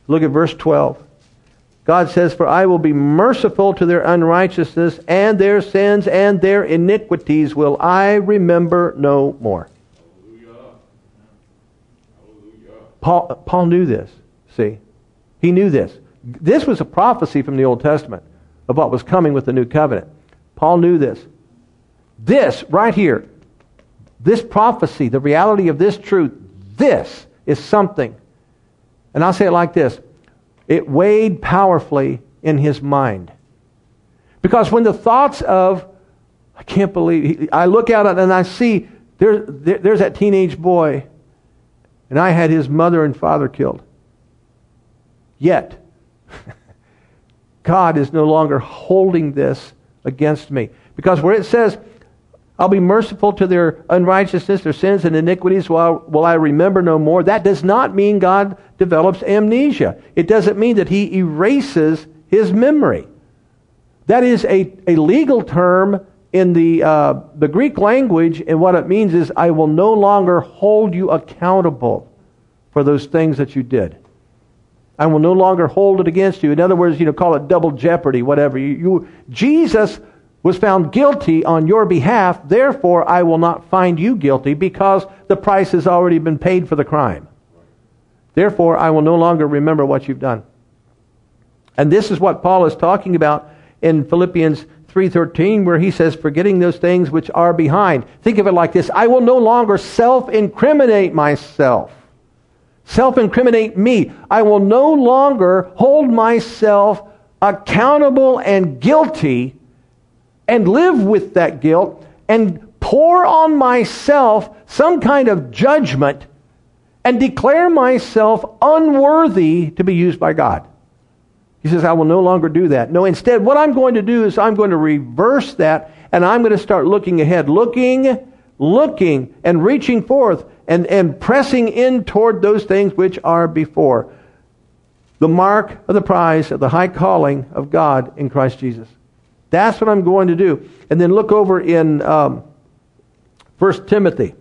Look at verse 12. God says, For I will be merciful to their unrighteousness, and their sins and their iniquities will I remember no more. Paul, Paul knew this. See? He knew this. This was a prophecy from the Old Testament of what was coming with the new covenant. Paul knew this. This, right here, this prophecy, the reality of this truth, this is something. And I'll say it like this it weighed powerfully in his mind. Because when the thoughts of, I can't believe, I look out and I see there, there, there's that teenage boy, and I had his mother and father killed. Yet, [LAUGHS] God is no longer holding this against me. Because where it says, I'll be merciful to their unrighteousness, their sins and iniquities while will I remember no more. That does not mean God develops amnesia. It doesn't mean that he erases his memory. That is a, a legal term in the, uh, the Greek language, and what it means is I will no longer hold you accountable for those things that you did. I will no longer hold it against you. In other words, you know, call it double jeopardy, whatever. You, you, Jesus was found guilty on your behalf, therefore I will not find you guilty because the price has already been paid for the crime. Therefore I will no longer remember what you've done. And this is what Paul is talking about in Philippians 3:13 where he says forgetting those things which are behind. Think of it like this, I will no longer self-incriminate myself. Self-incriminate me. I will no longer hold myself accountable and guilty and live with that guilt and pour on myself some kind of judgment and declare myself unworthy to be used by God. He says, I will no longer do that. No, instead, what I'm going to do is I'm going to reverse that and I'm going to start looking ahead, looking, looking, and reaching forth and, and pressing in toward those things which are before. The mark of the prize of the high calling of God in Christ Jesus. That's what I'm going to do. And then look over in um, 1 Timothy.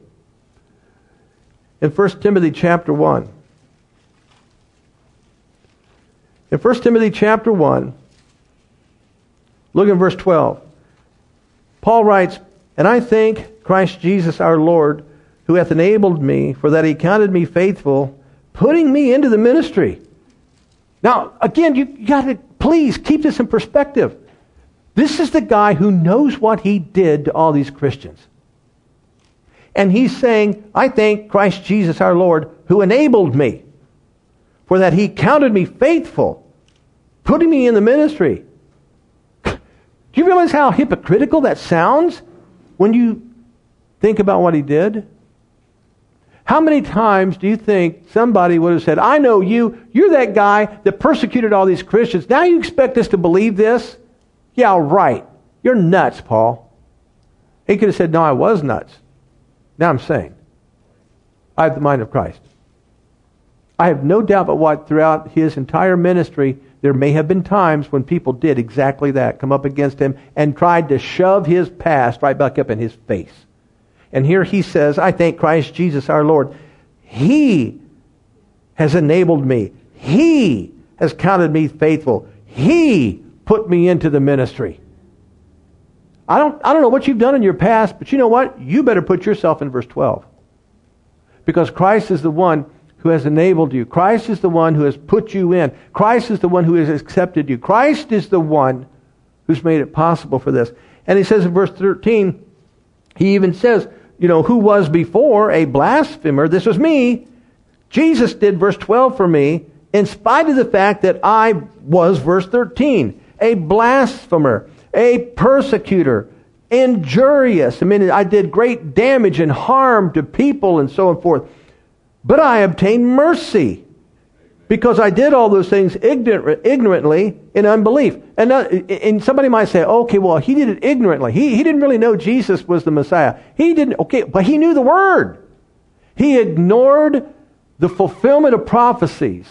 In 1 Timothy chapter 1. In 1 Timothy chapter 1, look in verse 12. Paul writes, And I thank Christ Jesus our Lord, who hath enabled me, for that he counted me faithful, putting me into the ministry. Now, again, you got to please keep this in perspective. This is the guy who knows what he did to all these Christians. And he's saying, I thank Christ Jesus our Lord who enabled me, for that he counted me faithful, putting me in the ministry. Do you realize how hypocritical that sounds when you think about what he did? How many times do you think somebody would have said, I know you, you're that guy that persecuted all these Christians. Now you expect us to believe this? Yeah, right. You're nuts, Paul. He could have said, No, I was nuts. Now I'm saying, I have the mind of Christ. I have no doubt but what throughout his entire ministry, there may have been times when people did exactly that, come up against him and tried to shove his past right back up in his face. And here he says, I thank Christ Jesus our Lord. He has enabled me. He has counted me faithful. He put me into the ministry. I don't, I don't know what you've done in your past, but you know what? You better put yourself in verse 12. Because Christ is the one who has enabled you. Christ is the one who has put you in. Christ is the one who has accepted you. Christ is the one who's made it possible for this. And he says in verse 13, he even says, you know, who was before a blasphemer. This was me. Jesus did verse 12 for me, in spite of the fact that I was, verse 13, a blasphemer, a persecutor, injurious. I mean, I did great damage and harm to people and so on forth. But I obtained mercy because I did all those things ignorant, ignorantly in unbelief. And, uh, and somebody might say, okay, well, he did it ignorantly. He, he didn't really know Jesus was the Messiah. He didn't, okay, but he knew the Word. He ignored the fulfillment of prophecies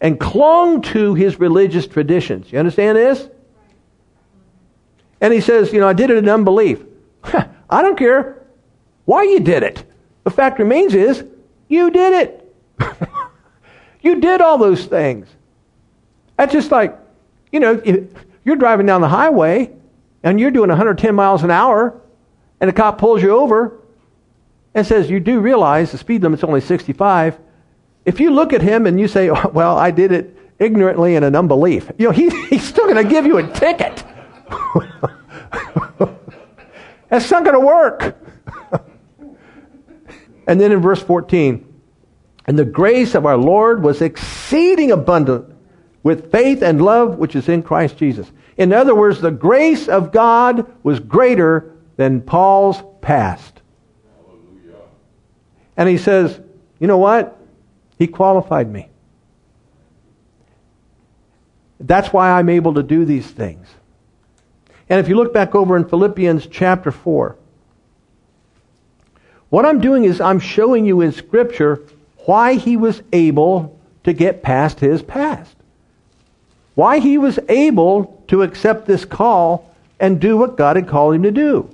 and clung to his religious traditions. You understand this? And he says, you know, I did it in unbelief. I don't care why you did it. The fact remains is, you did it. [LAUGHS] You did all those things. That's just like, you know, you're driving down the highway and you're doing 110 miles an hour and a cop pulls you over and says, You do realize the speed limit's only 65. If you look at him and you say, oh, Well, I did it ignorantly and in unbelief, you know, he, he's still going to give you a ticket. [LAUGHS] That's not going to work. [LAUGHS] and then in verse 14, and the grace of our Lord was exceeding abundant with faith and love which is in Christ Jesus. In other words, the grace of God was greater than Paul's past. And he says, you know what? He qualified me. That's why I'm able to do these things. And if you look back over in Philippians chapter 4, what I'm doing is I'm showing you in Scripture why he was able to get past his past. Why he was able to accept this call and do what God had called him to do.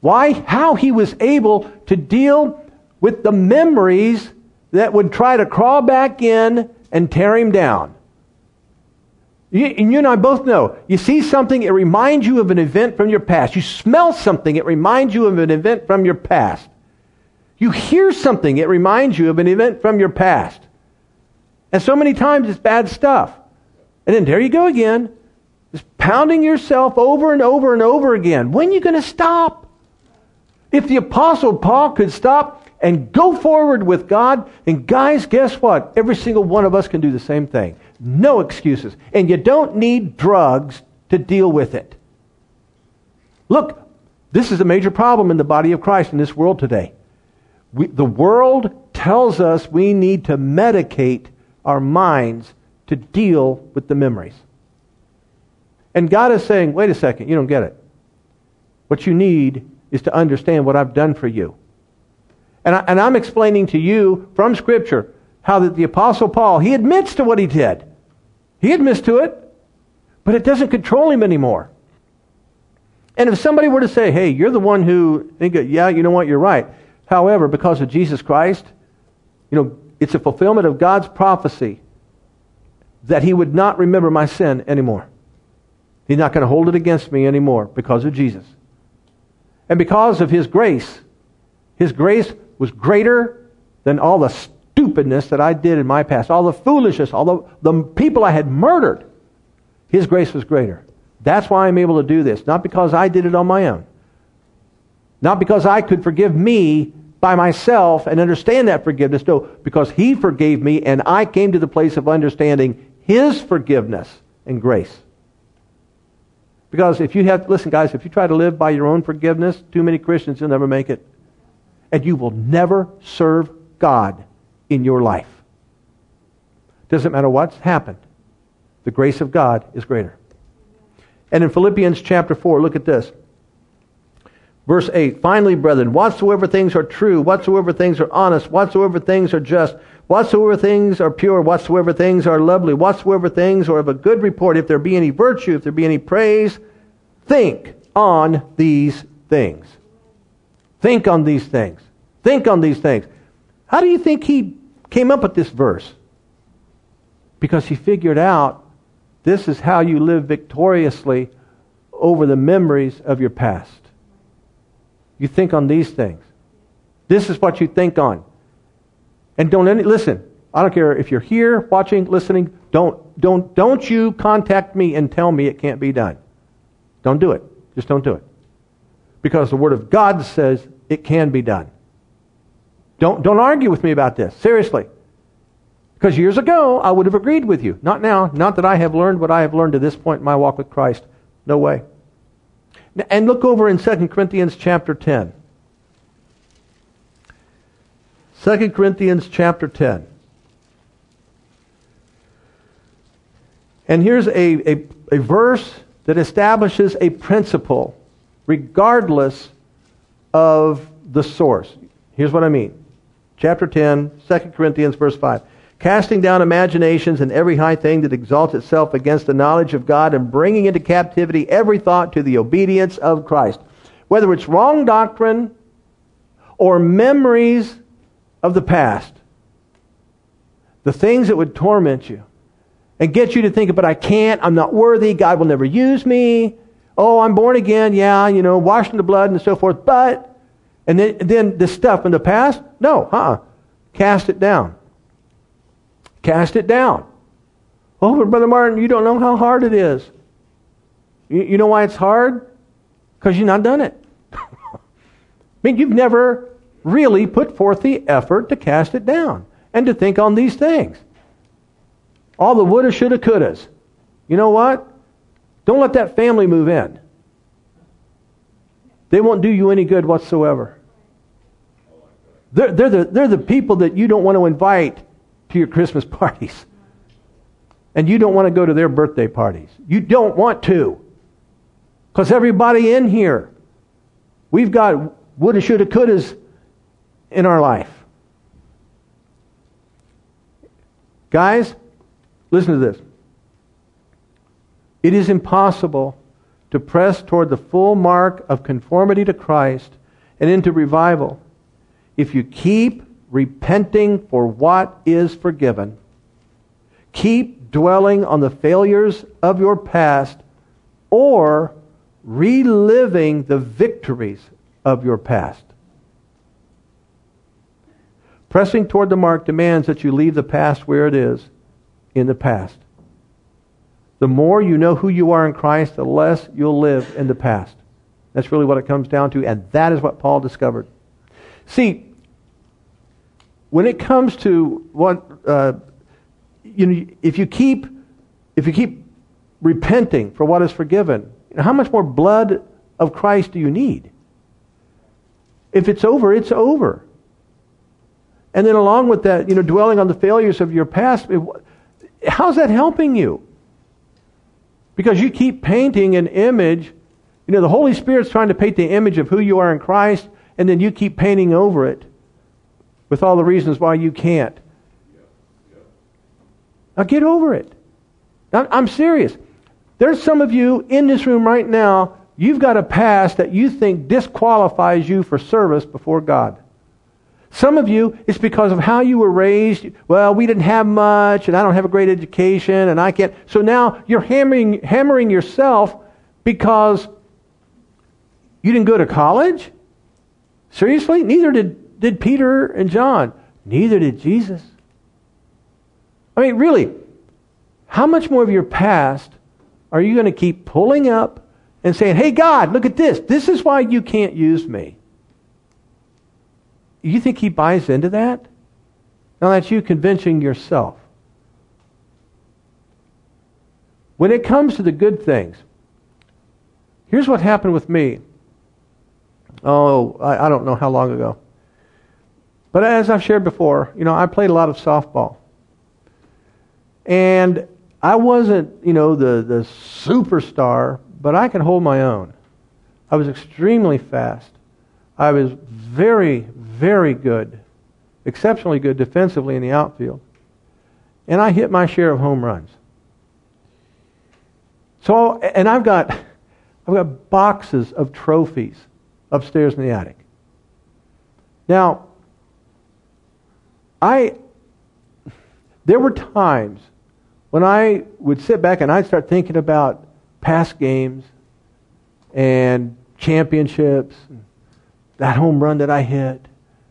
Why, how he was able to deal with the memories that would try to crawl back in and tear him down. You, and you and I both know. You see something, it reminds you of an event from your past. You smell something, it reminds you of an event from your past. You hear something, it reminds you of an event from your past. And so many times it's bad stuff. And then there you go again, just pounding yourself over and over and over again. When are you going to stop? If the Apostle Paul could stop and go forward with God, and guys, guess what? Every single one of us can do the same thing. No excuses. And you don't need drugs to deal with it. Look, this is a major problem in the body of Christ in this world today. We, the world tells us we need to medicate our minds to deal with the memories. And God is saying, wait a second, you don't get it. What you need is to understand what I've done for you. And, I, and I'm explaining to you from Scripture how that the Apostle Paul, he admits to what he did. He admits to it, but it doesn't control him anymore. And if somebody were to say, hey, you're the one who, yeah, you know what, you're right. However, because of Jesus Christ, you know, it's a fulfillment of God's prophecy that He would not remember my sin anymore. He's not going to hold it against me anymore because of Jesus. And because of His grace, His grace was greater than all the stupidness that I did in my past, all the foolishness, all the, the people I had murdered. His grace was greater. That's why I'm able to do this, not because I did it on my own. Not because I could forgive me by myself and understand that forgiveness. No, because He forgave me and I came to the place of understanding His forgiveness and grace. Because if you have, listen guys, if you try to live by your own forgiveness, too many Christians you'll never make it. And you will never serve God in your life. Doesn't matter what's happened, the grace of God is greater. And in Philippians chapter 4, look at this. Verse 8 Finally, brethren, whatsoever things are true, whatsoever things are honest, whatsoever things are just, whatsoever things are pure, whatsoever things are lovely, whatsoever things are of a good report, if there be any virtue, if there be any praise, think on these things. Think on these things. Think on these things. How do you think he came up with this verse? Because he figured out this is how you live victoriously over the memories of your past. You think on these things. This is what you think on. And don't any, listen. I don't care if you're here, watching, listening. Don't don't don't you contact me and tell me it can't be done. Don't do it. Just don't do it. Because the Word of God says it can be done. Don't, don't argue with me about this. Seriously. Because years ago, I would have agreed with you. Not now. Not that I have learned what I have learned to this point in my walk with Christ. No way. And look over in 2 Corinthians chapter 10. 2 Corinthians chapter 10. And here's a, a, a verse that establishes a principle regardless of the source. Here's what I mean. Chapter 10, 2 Corinthians, verse 5. Casting down imaginations and every high thing that exalts itself against the knowledge of God and bringing into captivity every thought to the obedience of Christ. Whether it's wrong doctrine or memories of the past, the things that would torment you and get you to think, but I can't, I'm not worthy, God will never use me. Oh, I'm born again, yeah, you know, washed in the blood and so forth, but, and then, then the stuff in the past, no, uh-uh. Cast it down. Cast it down. Oh, but Brother Martin, you don't know how hard it is. You, you know why it's hard? Because you've not done it. [LAUGHS] I mean, you've never really put forth the effort to cast it down and to think on these things. All the woulda, shoulda, couldas. You know what? Don't let that family move in. They won't do you any good whatsoever. They're, they're, the, they're the people that you don't want to invite to your Christmas [LAUGHS] parties. And you don't want to go to their birthday parties. You don't want to. Because everybody in here, we've got woulda, shoulda, couldas in our life. Guys, listen to this. It is impossible to press toward the full mark of conformity to Christ and into revival if you keep repenting for what is forgiven, keep dwelling on the failures of your past, or reliving the victories of your past. Pressing toward the mark demands that you leave the past where it is in the past. The more you know who you are in Christ, the less you'll live in the past. That's really what it comes down to, and that is what Paul discovered. See, when it comes to what uh, you know, if you keep if you keep repenting for what is forgiven, you know, how much more blood of Christ do you need? If it's over, it's over. And then along with that, you know, dwelling on the failures of your past, it, how's that helping you? Because you keep painting an image. You know, the Holy Spirit's trying to paint the image of who you are in Christ, and then you keep painting over it with all the reasons why you can't. Now get over it. I'm serious. There's some of you in this room right now, you've got a past that you think disqualifies you for service before God. Some of you, it's because of how you were raised. Well, we didn't have much, and I don't have a great education, and I can't. So now you're hammering, hammering yourself because you didn't go to college? Seriously? Neither did, did Peter and John. Neither did Jesus. I mean, really, how much more of your past are you going to keep pulling up and saying, hey, God, look at this. This is why you can't use me? You think he buys into that? Now that's you convincing yourself. When it comes to the good things, here's what happened with me. Oh, I, I don't know how long ago. But as I've shared before, you know, I played a lot of softball. And I wasn't, you know, the, the superstar, but I could hold my own. I was extremely fast. I was very, very good, exceptionally good defensively in the outfield. And I hit my share of home runs. So, and I've got, I've got boxes of trophies upstairs in the attic. Now, I, there were times when I would sit back and I'd start thinking about past games and championships, and that home run that I hit,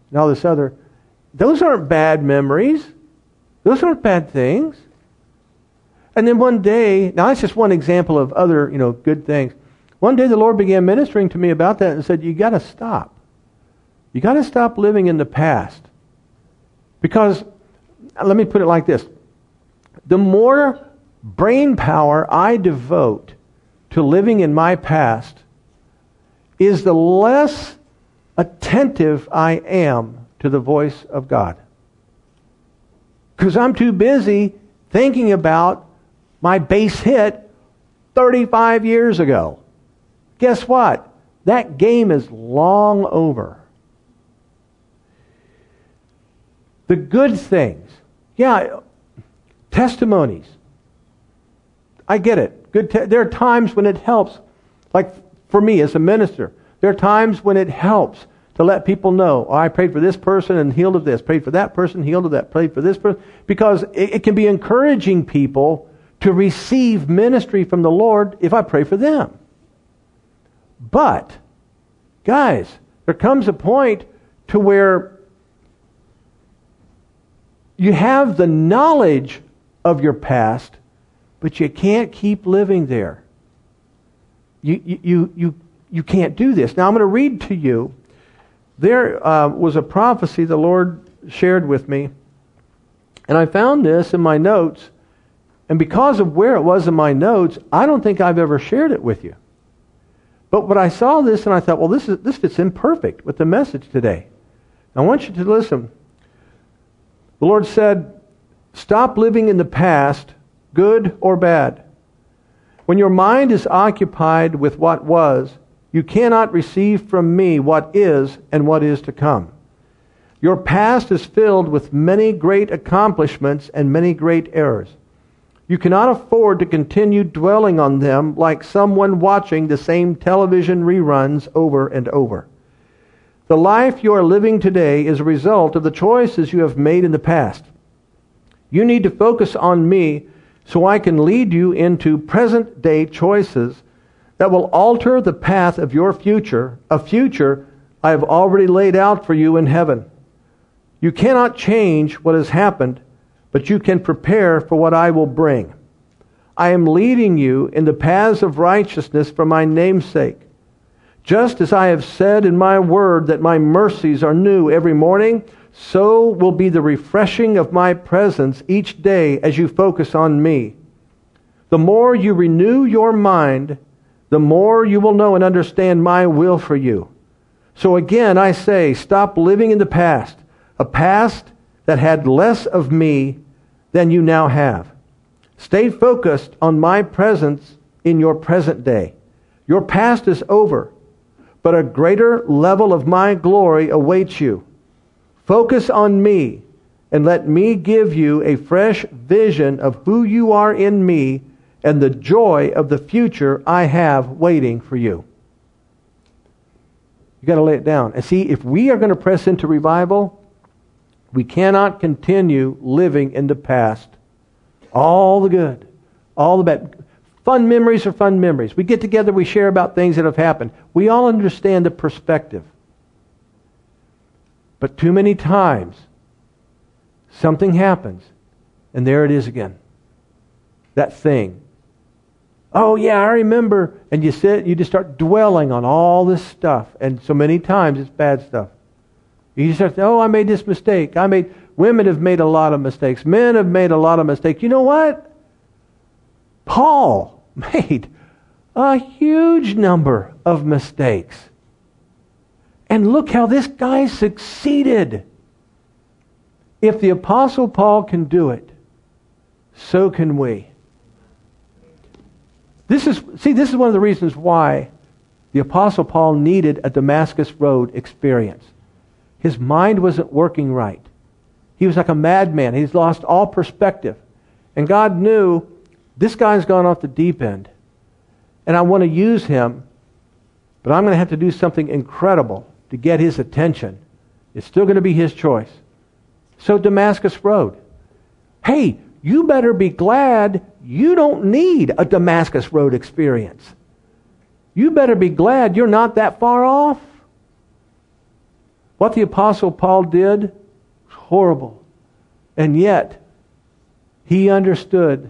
and all this other, those aren't bad memories. Those aren't bad things. And then one day, now that's just one example of other, you know, good things. One day the Lord began ministering to me about that and said, You got to stop. You got to stop living in the past. Because, let me put it like this the more brain power I devote to living in my past, is the less attentive I am to the voice of God. Because I'm too busy thinking about my base hit 35 years ago. Guess what? That game is long over. The good things. Yeah, testimonies. I get it. Good te- there are times when it helps. Like for me as a minister, there are times when it helps to let people know, oh, I prayed for this person and healed of this, prayed for that person, healed of that, prayed for this person, because it, it can be encouraging people to receive ministry from the Lord if I pray for them. But, guys, there comes a point to where you have the knowledge of your past, but you can't keep living there. You, you, you, you can't do this. Now, I'm going to read to you. There uh, was a prophecy the Lord shared with me, and I found this in my notes. And because of where it was in my notes, I don't think I've ever shared it with you. But when I saw this and I thought, well, this, is, this fits in perfect with the message today. I want you to listen. The Lord said, Stop living in the past, good or bad. When your mind is occupied with what was, you cannot receive from me what is and what is to come. Your past is filled with many great accomplishments and many great errors. You cannot afford to continue dwelling on them like someone watching the same television reruns over and over. The life you are living today is a result of the choices you have made in the past. You need to focus on me so I can lead you into present day choices that will alter the path of your future, a future I have already laid out for you in heaven. You cannot change what has happened, but you can prepare for what I will bring. I am leading you in the paths of righteousness for my name's sake. Just as I have said in my word that my mercies are new every morning, so will be the refreshing of my presence each day as you focus on me. The more you renew your mind, the more you will know and understand my will for you. So again, I say, stop living in the past, a past that had less of me than you now have. Stay focused on my presence in your present day. Your past is over but a greater level of my glory awaits you. Focus on me and let me give you a fresh vision of who you are in me and the joy of the future I have waiting for you. You got to lay it down. And see, if we are going to press into revival, we cannot continue living in the past. All the good, all the bad. Fun memories are fun memories. We get together, we share about things that have happened. We all understand the perspective. But too many times, something happens, and there it is again. That thing. Oh, yeah, I remember. And you sit, you just start dwelling on all this stuff. And so many times it's bad stuff. You just start, oh, I made this mistake. I made, women have made a lot of mistakes. Men have made a lot of mistakes. You know what? Paul [LAUGHS] made a huge number of mistakes. And look how this guy succeeded. If the Apostle Paul can do it, so can we. This is, see, this is one of the reasons why the Apostle Paul needed a Damascus Road experience. His mind wasn't working right. He was like a madman. He's lost all perspective. And God knew this guy's gone off the deep end. And I want to use him, but I'm going to have to do something incredible to get his attention. It's still going to be his choice. So, Damascus Road. Hey, you better be glad you don't need a Damascus Road experience. You better be glad you're not that far off. What the Apostle Paul did was horrible. And yet, he understood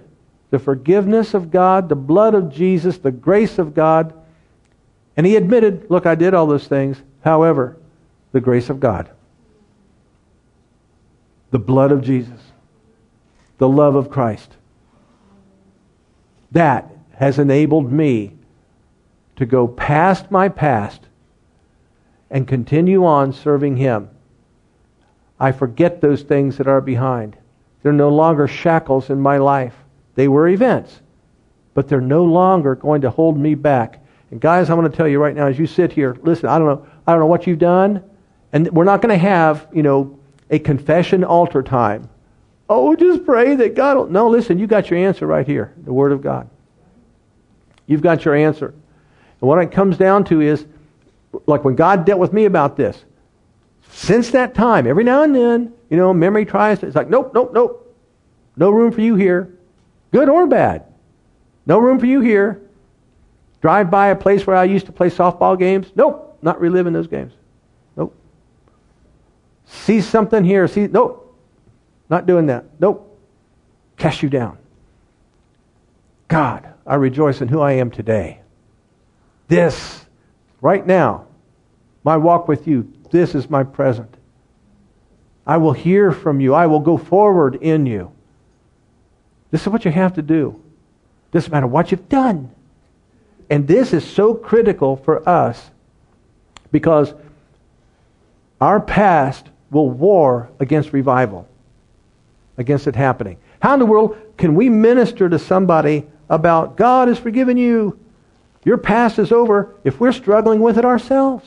the forgiveness of God, the blood of Jesus, the grace of God. And he admitted, look, I did all those things. However, the grace of God, the blood of Jesus, the love of Christ, that has enabled me to go past my past and continue on serving Him. I forget those things that are behind. They're no longer shackles in my life. They were events, but they're no longer going to hold me back. And guys, I'm going to tell you right now, as you sit here, listen, I don't know, I don't know what you've done, and we're not going to have, you know, a confession altar time. Oh, just pray that God will. No, listen, you got your answer right here, the Word of God. You've got your answer. And what it comes down to is, like when God dealt with me about this, since that time, every now and then, you know, memory tries to, it's like, nope, nope, nope. No room for you here. Good or bad. No room for you here. Drive by a place where I used to play softball games. Nope, not reliving those games. Nope. See something here. See, nope, not doing that. Nope. Cast you down. God, I rejoice in who I am today. This, right now, my walk with you, this is my present. I will hear from you. I will go forward in you. This is what you have to do. Doesn't matter what you've done. And this is so critical for us because our past will war against revival, against it happening. How in the world can we minister to somebody about God has forgiven you? Your past is over if we're struggling with it ourselves.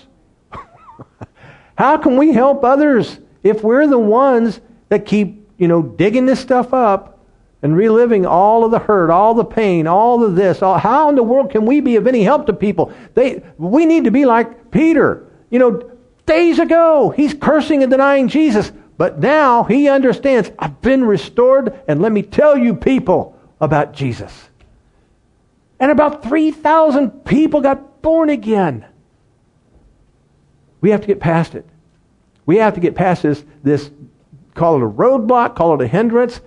[LAUGHS] How can we help others if we're the ones that keep, you know, digging this stuff up and reliving all of the hurt, all the pain, all of this. All, how in the world can we be of any help to people? They, we need to be like Peter. You know, days ago, he's cursing and denying Jesus, but now he understands, I've been restored, and let me tell you, people, about Jesus. And about 3,000 people got born again. We have to get past it. We have to get past this, this call it a roadblock, call it a hindrance,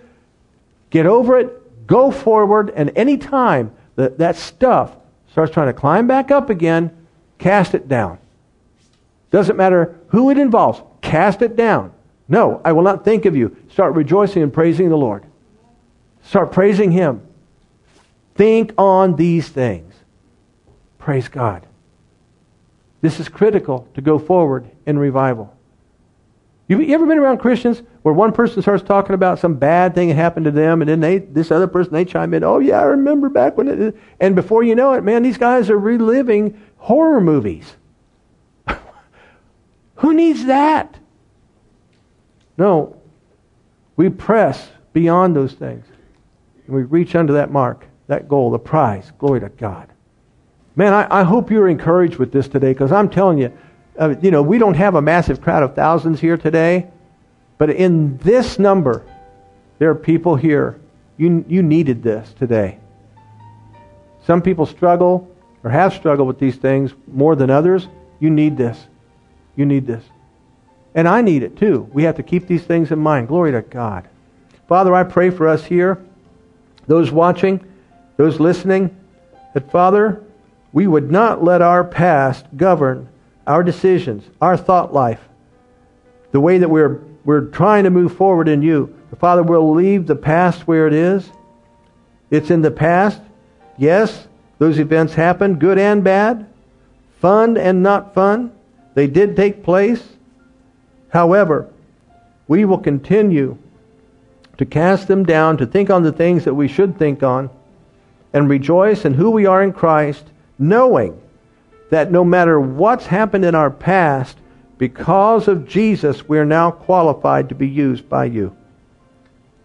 Get over it, go forward, and any time that, that stuff starts trying to climb back up again, cast it down. Doesn't matter who it involves, cast it down. No, I will not think of you. Start rejoicing and praising the Lord. Start praising Him. Think on these things. Praise God. This is critical to go forward in revival. You, you ever been around Christians where one person starts talking about some bad thing that happened to them, and then they, this other person, they chime in, oh yeah, I remember back when it, and before you know it, man, these guys are reliving horror movies. [LAUGHS] Who needs that? No, we press beyond those things. And we reach under that mark, that goal, the prize. Glory to God. Man, I, I hope you're encouraged with this today because I'm telling you, uh, you know, we don't have a massive crowd of thousands here today, but in this number, there are people here. You, you needed this today. Some people struggle or have struggled with these things more than others. You need this. You need this. And I need it too. We have to keep these things in mind. Glory to God. Father, I pray for us here, those watching, those listening, that Father, we would not let our past govern our decisions, our thought life, the way that we're, we're trying to move forward in you. Father, we'll leave the past where it is. It's in the past. Yes, those events happened, good and bad, fun and not fun. They did take place. However, we will continue to cast them down, to think on the things that we should think on, and rejoice in who we are in Christ, knowing that no matter what's happened in our past, because of Jesus, we are now qualified to be used by you.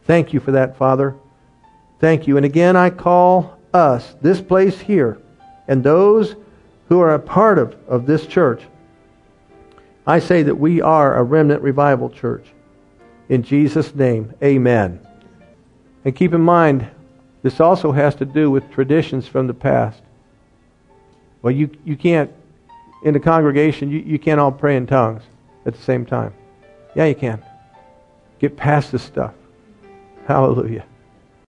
Thank you for that, Father. Thank you. And again, I call us, this place here, and those who are a part of, of this church, I say that we are a remnant revival church. In Jesus' name, amen. And keep in mind, this also has to do with traditions from the past. Well, you, you can't, in the congregation, you, you can't all pray in tongues at the same time. Yeah, you can. Get past this stuff. Hallelujah.